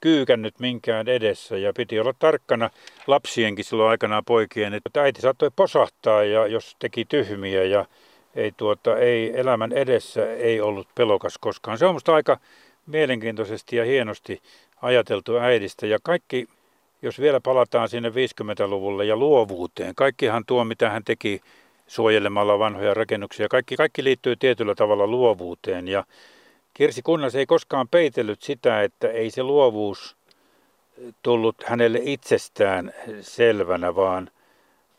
kyykännyt minkään edessä ja piti olla tarkkana lapsienkin silloin aikanaan poikien, että äiti saattoi posahtaa ja jos teki tyhmiä ja ei, tuota, ei elämän edessä ei ollut pelokas koskaan. Se on musta aika mielenkiintoisesti ja hienosti ajateltu äidistä ja kaikki, jos vielä palataan sinne 50-luvulle ja luovuuteen, kaikkihan tuo mitä hän teki suojelemalla vanhoja rakennuksia, kaikki, kaikki liittyy tietyllä tavalla luovuuteen ja Kirsi Kunnas ei koskaan peitellyt sitä, että ei se luovuus tullut hänelle itsestään selvänä, vaan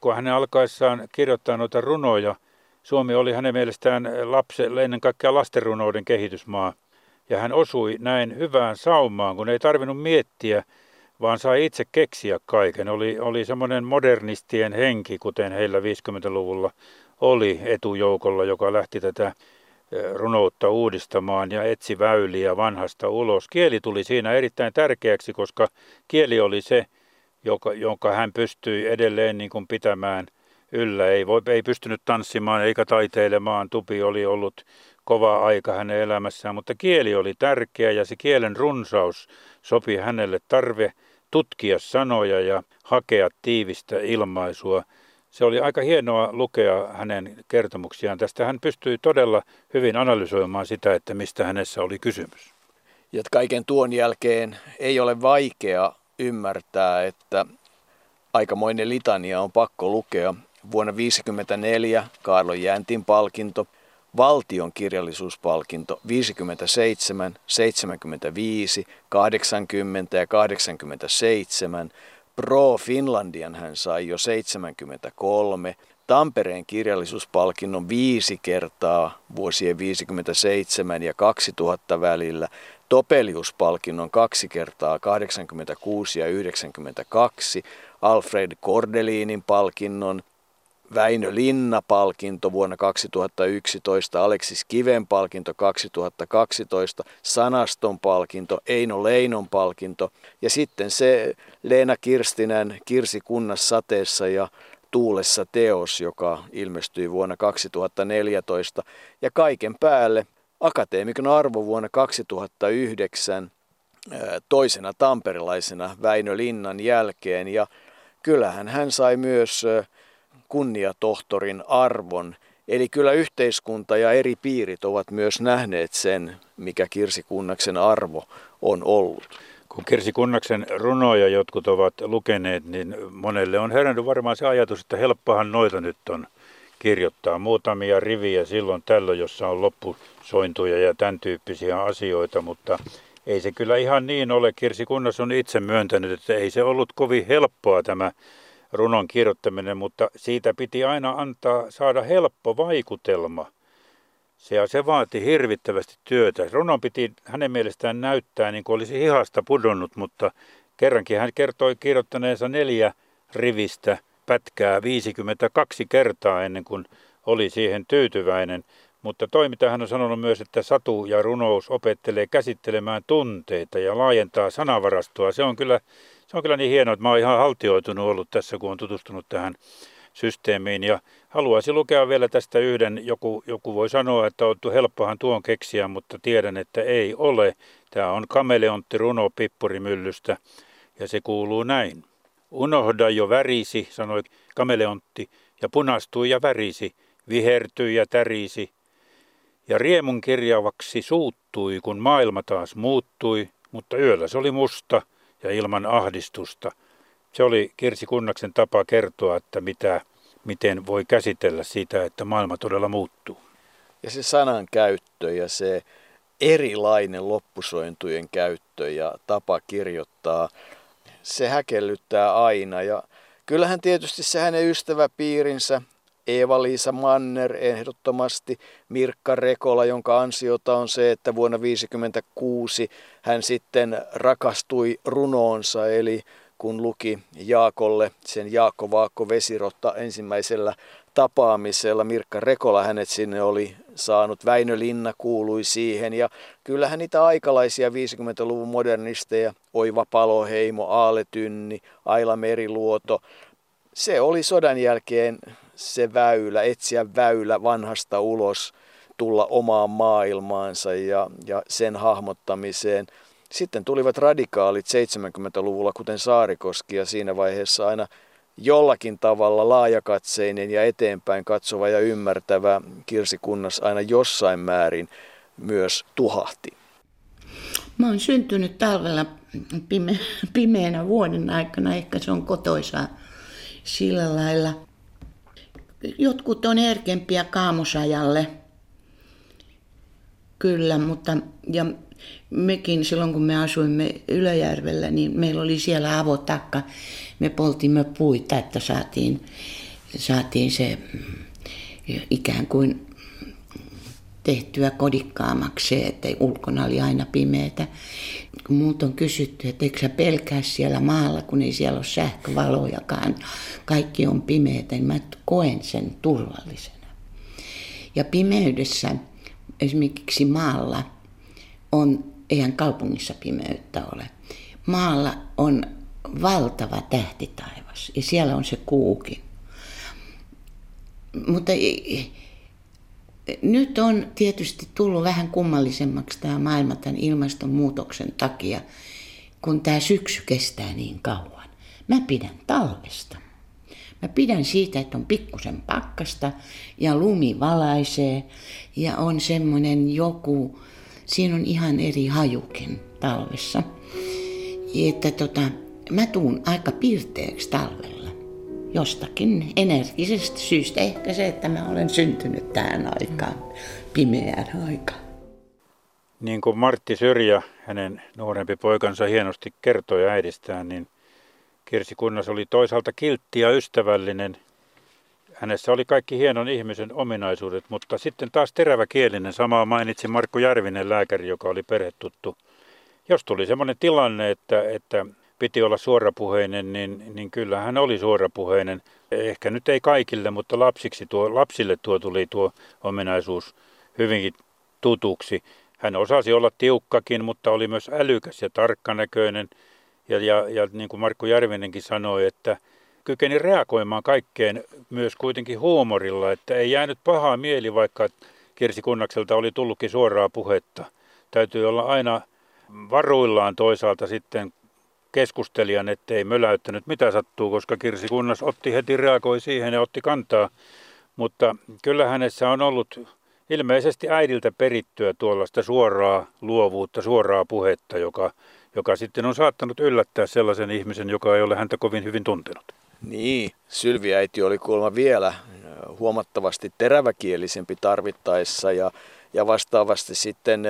kun hänen alkaessaan kirjoittaa noita runoja, Suomi oli hänen mielestään lapse, ennen kaikkea lastenrunouden kehitysmaa. Ja hän osui näin hyvään saumaan, kun ei tarvinnut miettiä vaan sai itse keksiä kaiken. Oli, oli semmoinen modernistien henki, kuten heillä 50-luvulla oli etujoukolla, joka lähti tätä runoutta uudistamaan ja etsi väyliä vanhasta ulos. Kieli tuli siinä erittäin tärkeäksi, koska kieli oli se, joka, jonka hän pystyi edelleen niin kuin pitämään yllä. Ei, voi, ei pystynyt tanssimaan eikä taiteilemaan. Tupi oli ollut kova aika hänen elämässään, mutta kieli oli tärkeä ja se kielen runsaus sopi hänelle tarve tutkia sanoja ja hakea tiivistä ilmaisua. Se oli aika hienoa lukea hänen kertomuksiaan. Tästä hän pystyi todella hyvin analysoimaan sitä, että mistä hänessä oli kysymys. Ja kaiken tuon jälkeen ei ole vaikea ymmärtää, että aikamoinen litania on pakko lukea. Vuonna 1954 Kaarlo Jäntin palkinto, valtion kirjallisuuspalkinto 57, 75, 80 ja 87, Pro Finlandian hän sai jo 73, Tampereen kirjallisuuspalkinnon viisi kertaa vuosien 57 ja 2000 välillä, Topeliuspalkinnon kaksi kertaa 86 ja 92, Alfred Kordelinin palkinnon, Väinö Linna-palkinto vuonna 2011, Aleksis Kiven palkinto 2012, Sanaston palkinto, Eino Leinon palkinto ja sitten se Leena Kirstinen Kirsi kunnas sateessa ja Tuulessa teos, joka ilmestyi vuonna 2014 ja kaiken päälle akateemikon arvo vuonna 2009 toisena tamperilaisena Väinö Linnan jälkeen. Ja kyllähän hän sai myös kunniatohtorin arvon. Eli kyllä yhteiskunta ja eri piirit ovat myös nähneet sen, mikä Kirsi Kunnaksen arvo on ollut. Kun Kirsi Kunnaksen runoja jotkut ovat lukeneet, niin monelle on herännyt varmaan se ajatus, että helppohan noita nyt on kirjoittaa. Muutamia riviä silloin tällöin, jossa on loppusointuja ja tämän tyyppisiä asioita, mutta ei se kyllä ihan niin ole. Kirsi Kunnas on itse myöntänyt, että ei se ollut kovin helppoa tämä runon kirjoittaminen, mutta siitä piti aina antaa, saada helppo vaikutelma. Se, se vaati hirvittävästi työtä. Runon piti hänen mielestään näyttää niin kuin olisi hihasta pudonnut, mutta kerrankin hän kertoi kirjoittaneensa neljä rivistä pätkää 52 kertaa ennen kuin oli siihen tyytyväinen. Mutta toi, mitä hän on sanonut myös, että satu ja runous opettelee käsittelemään tunteita ja laajentaa sanavarastoa, se on kyllä on kyllä niin hienoa, että mä oon ihan haltioitunut ollut tässä, kun on tutustunut tähän systeemiin. Ja haluaisin lukea vielä tästä yhden, joku, joku voi sanoa, että on helppohan tuon keksiä, mutta tiedän, että ei ole. Tämä on kameleontti runo Pippurimyllystä ja se kuuluu näin. Unohda jo värisi, sanoi kameleontti, ja punastui ja värisi, vihertyi ja tärisi. Ja riemun kirjavaksi suuttui, kun maailma taas muuttui, mutta yöllä se oli musta – ja ilman ahdistusta. Se oli Kirsi Kunnaksen tapa kertoa, että mitä, miten voi käsitellä sitä, että maailma todella muuttuu. Ja se sanan käyttö ja se erilainen loppusointujen käyttö ja tapa kirjoittaa, se häkellyttää aina. Ja kyllähän tietysti se hänen ystäväpiirinsä, Eeva-Liisa Manner ehdottomasti, Mirkka Rekola, jonka ansiota on se, että vuonna 1956 hän sitten rakastui runoonsa, eli kun luki Jaakolle sen Jaakko Vaakko Vesirotta ensimmäisellä tapaamisella. Mirkka Rekola hänet sinne oli saanut, Väinö Linna kuului siihen ja kyllähän niitä aikalaisia 50-luvun modernisteja, Oiva Paloheimo, Aale Tynni, Aila Meriluoto, se oli sodan jälkeen se väylä, etsiä väylä vanhasta ulos, tulla omaan maailmaansa ja, ja sen hahmottamiseen. Sitten tulivat radikaalit 70-luvulla, kuten Saarikoski, ja siinä vaiheessa aina jollakin tavalla laajakatseinen ja eteenpäin katsova ja ymmärtävä Kirsi Kunnas aina jossain määrin myös tuhahti. Mä oon syntynyt talvella pime- pimeänä vuoden aikana, ehkä se on kotoisaa sillä lailla. Jotkut on herkempiä kaamosajalle, kyllä, mutta ja mekin silloin kun me asuimme Ylöjärvellä, niin meillä oli siellä avotakka. Me poltimme puita, että saatiin, saatiin se ikään kuin tehtyä kodikkaamaksi että ulkona oli aina pimeätä. Kun muut on kysytty, että eikö sä pelkää siellä maalla, kun ei siellä ole sähkövalojakaan, kaikki on pimeätä, niin mä koen sen turvallisena. Ja pimeydessä esimerkiksi maalla on, eihän kaupungissa pimeyttä ole, maalla on valtava tähtitaivas ja siellä on se kuukin. Mutta nyt on tietysti tullut vähän kummallisemmaksi tämä maailma tämän ilmastonmuutoksen takia, kun tämä syksy kestää niin kauan. Mä pidän talvesta. Mä pidän siitä, että on pikkusen pakkasta ja lumi valaisee ja on semmoinen joku, siinä on ihan eri hajukin talvessa. Että tota, mä tuun aika pirteeksi talvella. Jostakin energisestä syystä. Ehkä se, että mä olen syntynyt tähän aikaan, pimeään aikaan. Niin kuin Martti Syrjä, hänen nuorempi poikansa hienosti kertoi äidistään, niin Kirsi Kunnas oli toisaalta kiltti ja ystävällinen. Hänessä oli kaikki hienon ihmisen ominaisuudet, mutta sitten taas teräväkielinen. Samaa mainitsi Markku Järvinen, lääkäri, joka oli perhetuttu. Jos tuli sellainen tilanne, että, että piti olla suorapuheinen, niin, niin kyllä hän oli suorapuheinen. Ehkä nyt ei kaikille, mutta lapsiksi tuo, lapsille tuo tuli tuo ominaisuus hyvinkin tutuksi. Hän osasi olla tiukkakin, mutta oli myös älykäs ja tarkkanäköinen. Ja, ja, ja niin kuin Markku Järvinenkin sanoi, että kykeni reagoimaan kaikkeen myös kuitenkin huumorilla, että ei jäänyt pahaa mieli, vaikka Kirsi Kunnakselta oli tullutkin suoraa puhetta. Täytyy olla aina varuillaan toisaalta sitten keskustelijan, ettei möläyttänyt mitä sattuu, koska Kirsi Kunnas otti heti reagoi siihen ja otti kantaa. Mutta kyllä hänessä on ollut ilmeisesti äidiltä perittyä tuollaista suoraa luovuutta, suoraa puhetta, joka, joka sitten on saattanut yllättää sellaisen ihmisen, joka ei ole häntä kovin hyvin tuntenut. Niin, Sylviäiti oli kuulemma vielä huomattavasti teräväkielisempi tarvittaessa ja, ja vastaavasti sitten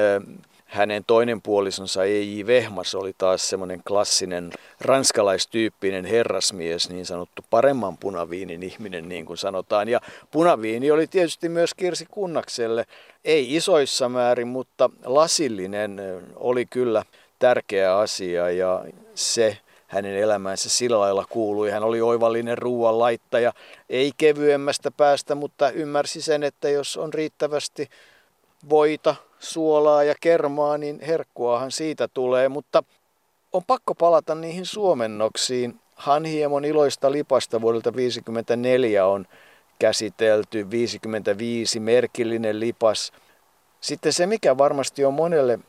hänen toinen puolisonsa E.J. Vehmas oli taas semmoinen klassinen ranskalaistyyppinen herrasmies, niin sanottu paremman punaviinin ihminen, niin kuin sanotaan. Ja punaviini oli tietysti myös Kirsi Kunnakselle, ei isoissa määrin, mutta lasillinen oli kyllä tärkeä asia ja se hänen elämäänsä sillä lailla kuului. Hän oli oivallinen ruoanlaittaja, ei kevyemmästä päästä, mutta ymmärsi sen, että jos on riittävästi voita, suolaa ja kermaa, niin herkkuahan siitä tulee, mutta on pakko palata niihin suomennoksiin. Hanhiemon iloista lipasta vuodelta 1954 on käsitelty, 55 merkillinen lipas. Sitten se, mikä varmasti on monelle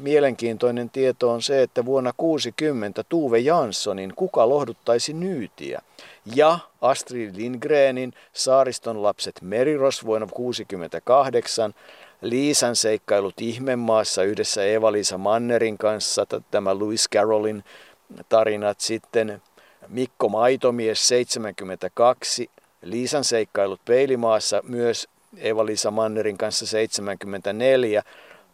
mielenkiintoinen tieto on se, että vuonna 60 Tuve Janssonin Kuka lohduttaisi nyytiä? Ja Astrid Lindgrenin Saariston lapset Meriros vuonna 68 Liisan seikkailut Ihmemaassa yhdessä Eva-Liisa Mannerin kanssa, tämä Louis Carrollin tarinat sitten, Mikko Maitomies 72, Liisan seikkailut Peilimaassa myös Eva-Liisa Mannerin kanssa 74,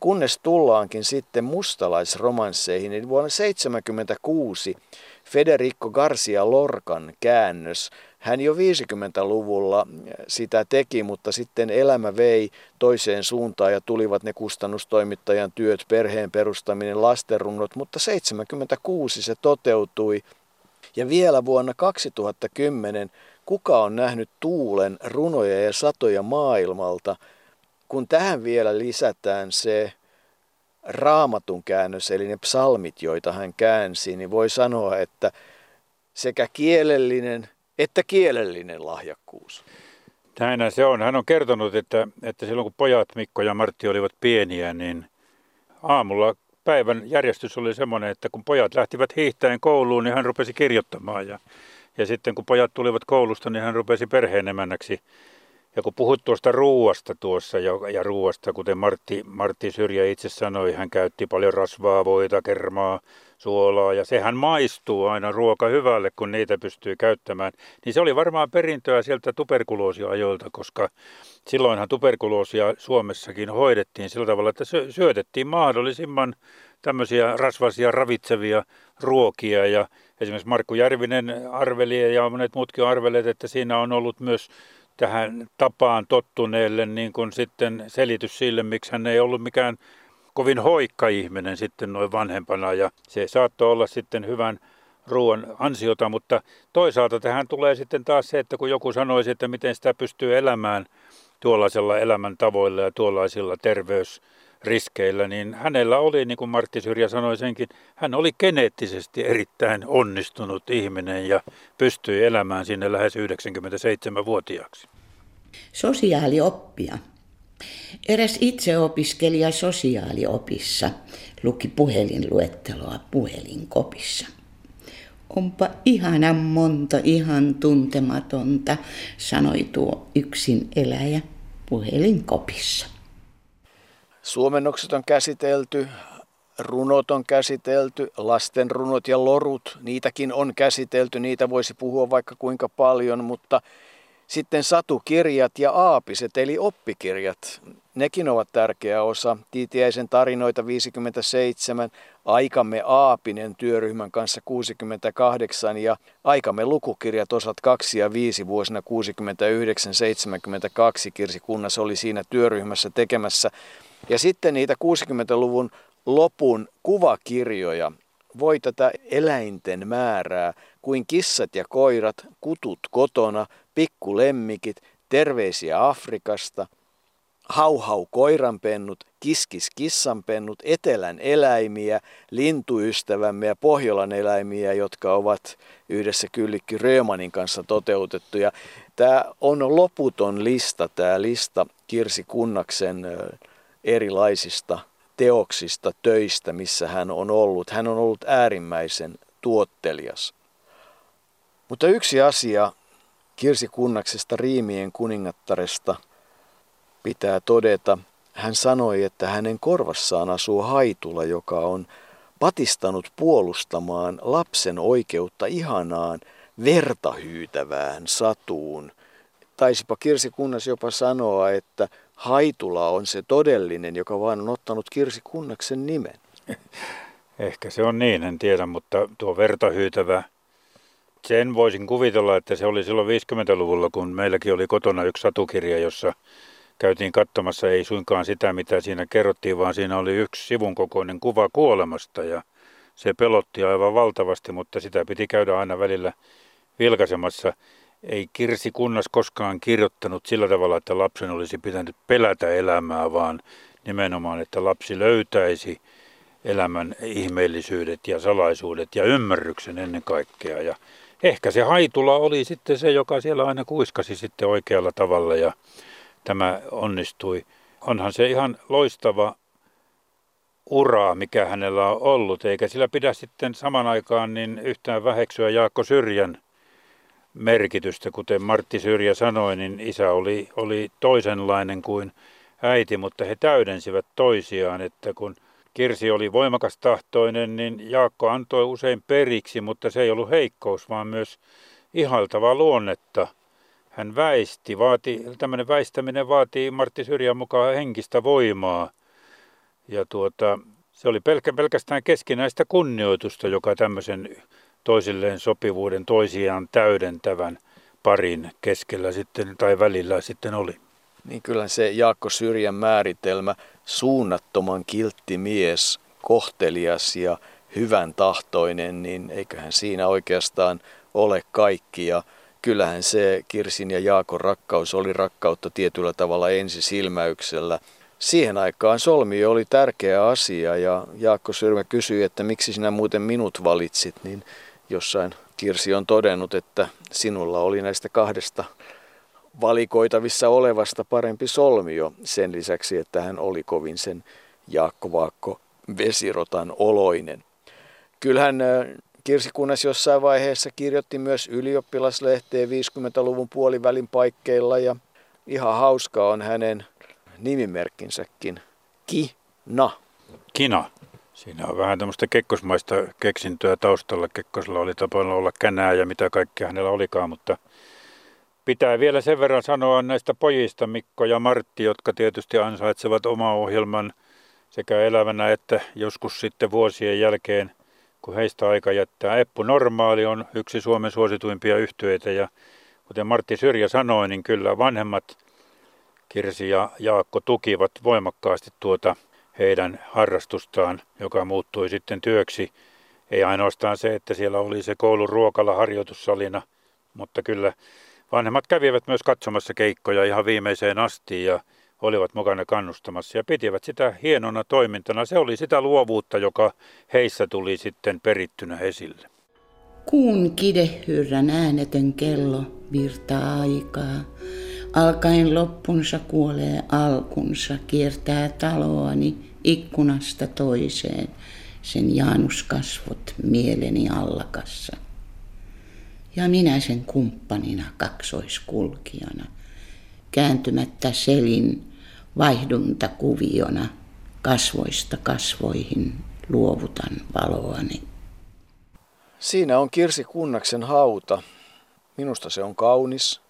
kunnes tullaankin sitten mustalaisromansseihin, eli vuonna 1976 Federico Garcia Lorcan käännös hän jo 50-luvulla sitä teki, mutta sitten elämä vei toiseen suuntaan ja tulivat ne kustannustoimittajan työt, perheen perustaminen, lastenrunnot, mutta 76 se toteutui. Ja vielä vuonna 2010 kuka on nähnyt tuulen runoja ja satoja maailmalta, kun tähän vielä lisätään se raamatun käännös, eli ne psalmit, joita hän käänsi, niin voi sanoa, että sekä kielellinen että kielellinen lahjakkuus. Näinhän se on. Hän on kertonut, että, että silloin kun pojat Mikko ja Martti olivat pieniä, niin aamulla päivän järjestys oli semmoinen, että kun pojat lähtivät hiihtäen kouluun, niin hän rupesi kirjoittamaan. Ja, ja sitten kun pojat tulivat koulusta, niin hän rupesi perheenemännäksi ja kun puhut tuosta ruuasta tuossa ja, ja ruuasta, kuten Martti, Martti Syrjä itse sanoi, hän käytti paljon rasvaa, voita, kermaa, suolaa ja sehän maistuu aina ruoka hyvälle, kun niitä pystyy käyttämään. Niin se oli varmaan perintöä sieltä tuberkuloosiajoilta, koska silloinhan tuberkuloosia Suomessakin hoidettiin sillä tavalla, että syötettiin mahdollisimman tämmöisiä rasvaisia ravitsevia ruokia ja esimerkiksi Markku Järvinen arveli ja monet muutkin arveleet, että siinä on ollut myös tähän tapaan tottuneelle niin kuin sitten selitys sille, miksi hän ei ollut mikään kovin hoikka ihminen sitten noin vanhempana. Ja se saattoi olla sitten hyvän ruoan ansiota, mutta toisaalta tähän tulee sitten taas se, että kun joku sanoisi, että miten sitä pystyy elämään tuollaisella elämäntavoilla ja tuollaisilla terveysriskeillä, niin hänellä oli, niin kuin Martti Syrjä sanoi senkin, hän oli geneettisesti erittäin onnistunut ihminen ja pystyi elämään sinne lähes 97-vuotiaaksi. Sosiaalioppia. Eräs itseopiskelija sosiaaliopissa luki puhelinluetteloa puhelinkopissa. Onpa ihana monta ihan tuntematonta, sanoi tuo yksin eläjä puhelinkopissa. Suomennokset on käsitelty, runot on käsitelty, lasten runot ja lorut, niitäkin on käsitelty, niitä voisi puhua vaikka kuinka paljon, mutta sitten satukirjat ja aapiset eli oppikirjat, nekin ovat tärkeä osa. Tiitiäisen tarinoita 57, Aikamme Aapinen työryhmän kanssa 68 ja Aikamme lukukirjat osat 2 ja 5 vuosina 69-72. Kirsi Kunnas oli siinä työryhmässä tekemässä. Ja sitten niitä 60-luvun lopun kuvakirjoja, voi tätä eläinten määrää, kuin kissat ja koirat, kutut kotona, pikkulemmikit, terveisiä Afrikasta, hauhau koiranpennut, kiskis kissanpennut, etelän eläimiä, lintuystävämme ja Pohjolan eläimiä, jotka ovat yhdessä Kyllikki Röömanin kanssa toteutettuja. Tämä on loputon lista, tämä lista Kirsi Kunnaksen erilaisista teoksista, töistä, missä hän on ollut. Hän on ollut äärimmäisen tuottelias. Mutta yksi asia Kirsi Kunnaksesta riimien kuningattaresta pitää todeta. Hän sanoi, että hänen korvassaan asuu haitula, joka on patistanut puolustamaan lapsen oikeutta ihanaan vertahyytävään satuun. Taisipa Kirsi Kunnas jopa sanoa, että Haitula on se todellinen, joka vaan on ottanut Kirsi Kunnaksen nimen. Ehkä se on niin, en tiedä, mutta tuo vertahyytävä, sen voisin kuvitella, että se oli silloin 50-luvulla, kun meilläkin oli kotona yksi satukirja, jossa käytiin katsomassa ei suinkaan sitä, mitä siinä kerrottiin, vaan siinä oli yksi sivun kokoinen kuva kuolemasta ja se pelotti aivan valtavasti, mutta sitä piti käydä aina välillä vilkaisemassa ei Kirsi Kunnas koskaan kirjoittanut sillä tavalla, että lapsen olisi pitänyt pelätä elämää, vaan nimenomaan, että lapsi löytäisi elämän ihmeellisyydet ja salaisuudet ja ymmärryksen ennen kaikkea. Ja ehkä se haitula oli sitten se, joka siellä aina kuiskasi sitten oikealla tavalla ja tämä onnistui. Onhan se ihan loistava ura, mikä hänellä on ollut, eikä sillä pidä sitten saman aikaan niin yhtään väheksyä Jaakko Syrjän merkitystä. Kuten Martti Syrjä sanoi, niin isä oli, oli toisenlainen kuin äiti, mutta he täydensivät toisiaan, että kun Kirsi oli voimakas tahtoinen, niin Jaakko antoi usein periksi, mutta se ei ollut heikkous, vaan myös ihaltavaa luonnetta. Hän väisti, vaati, tämmöinen väistäminen vaatii Martti Syrjän mukaan henkistä voimaa. Ja tuota, se oli pelkä, pelkästään keskinäistä kunnioitusta, joka tämmöisen toisilleen sopivuuden toisiaan täydentävän parin keskellä sitten tai välillä sitten oli. Niin kyllä se Jaakko Syrjän määritelmä, suunnattoman kiltti mies, kohtelias ja hyvän tahtoinen, niin eiköhän siinä oikeastaan ole kaikki. Ja kyllähän se Kirsin ja Jaakon rakkaus oli rakkautta tietyllä tavalla ensisilmäyksellä. Siihen aikaan solmi oli tärkeä asia ja Jaakko Syrmä kysyi, että miksi sinä muuten minut valitsit, niin jossain Kirsi on todennut, että sinulla oli näistä kahdesta valikoitavissa olevasta parempi solmio sen lisäksi, että hän oli kovin sen Jaakko Vaakko vesirotan oloinen. Kyllähän Kirsi Kunnas jossain vaiheessa kirjoitti myös ylioppilaslehteen 50-luvun puolivälin paikkeilla ja ihan hauska on hänen nimimerkkinsäkin. Kina. Kina. Siinä on vähän tämmöistä kekkosmaista keksintöä taustalla. Kekkosella oli tapana olla känää ja mitä kaikkea hänellä olikaan, mutta pitää vielä sen verran sanoa näistä pojista, Mikko ja Martti, jotka tietysti ansaitsevat oma ohjelman sekä elävänä että joskus sitten vuosien jälkeen, kun heistä aika jättää. Eppu Normaali on yksi Suomen suosituimpia yhtyeitä ja kuten Martti Syrjä sanoi, niin kyllä vanhemmat Kirsi ja Jaakko tukivat voimakkaasti tuota heidän harrastustaan, joka muuttui sitten työksi. Ei ainoastaan se, että siellä oli se koulun ruokala harjoitussalina, mutta kyllä vanhemmat kävivät myös katsomassa keikkoja ihan viimeiseen asti ja olivat mukana kannustamassa ja pitivät sitä hienona toimintana. Se oli sitä luovuutta, joka heissä tuli sitten perittynä esille. Kuun kidehyrrän äänetön kello virtaa aikaa. Alkaen loppunsa kuolee alkunsa, kiertää taloani ikkunasta toiseen, sen jaanuskasvot mieleni allakassa. Ja minä sen kumppanina kaksoiskulkijana, kääntymättä selin vaihduntakuviona, kasvoista kasvoihin luovutan valoani. Siinä on Kirsi Kunnaksen hauta. Minusta se on kaunis.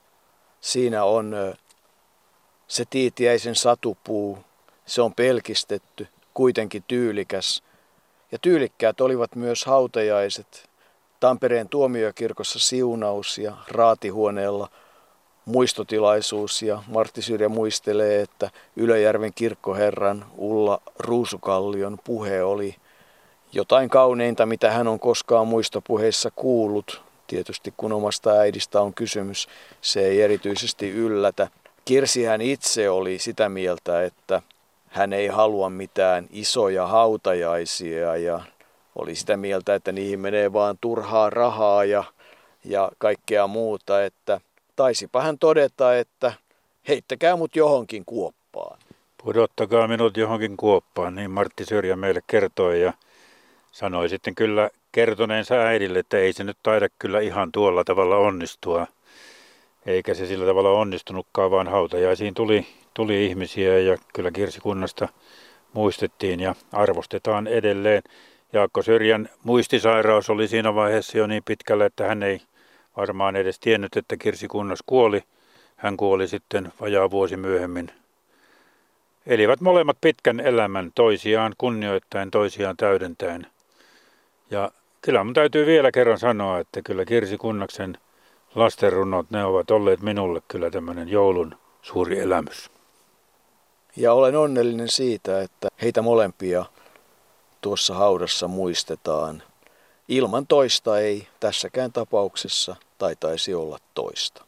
Siinä on se tiitiäisen satupuu. Se on pelkistetty, kuitenkin tyylikäs. Ja tyylikkäät olivat myös hautajaiset. Tampereen tuomiokirkossa siunaus ja raatihuoneella muistotilaisuus ja Martti Syrjä muistelee, että Ylöjärven kirkkoherran Ulla Ruusukallion puhe oli jotain kauneinta, mitä hän on koskaan muistopuheissa kuullut. Tietysti kun omasta äidistä on kysymys, se ei erityisesti yllätä. Kirsihän itse oli sitä mieltä, että hän ei halua mitään isoja hautajaisia ja oli sitä mieltä, että niihin menee vaan turhaa rahaa ja, ja kaikkea muuta, että taisipa hän todeta, että heittäkää mut johonkin kuoppaan. Pudottakaa minut johonkin kuoppaan, niin Martti Syrjä meille kertoi ja sanoi sitten kyllä kertoneensa äidille, että ei se nyt taida kyllä ihan tuolla tavalla onnistua. Eikä se sillä tavalla onnistunutkaan, vaan hautajaisiin tuli, tuli ihmisiä ja kyllä kirsikunnasta muistettiin ja arvostetaan edelleen. Jaakko Syrjän muistisairaus oli siinä vaiheessa jo niin pitkällä, että hän ei varmaan edes tiennyt, että Kirsi Kunnas kuoli. Hän kuoli sitten vajaa vuosi myöhemmin. Elivät molemmat pitkän elämän toisiaan kunnioittain, toisiaan täydentäen. Ja kyllä mun täytyy vielä kerran sanoa, että kyllä Kirsi Kunnaksen lastenrunot, ne ovat olleet minulle kyllä tämmöinen joulun suuri elämys. Ja olen onnellinen siitä, että heitä molempia tuossa haudassa muistetaan. Ilman toista ei tässäkään tapauksessa taitaisi olla toista.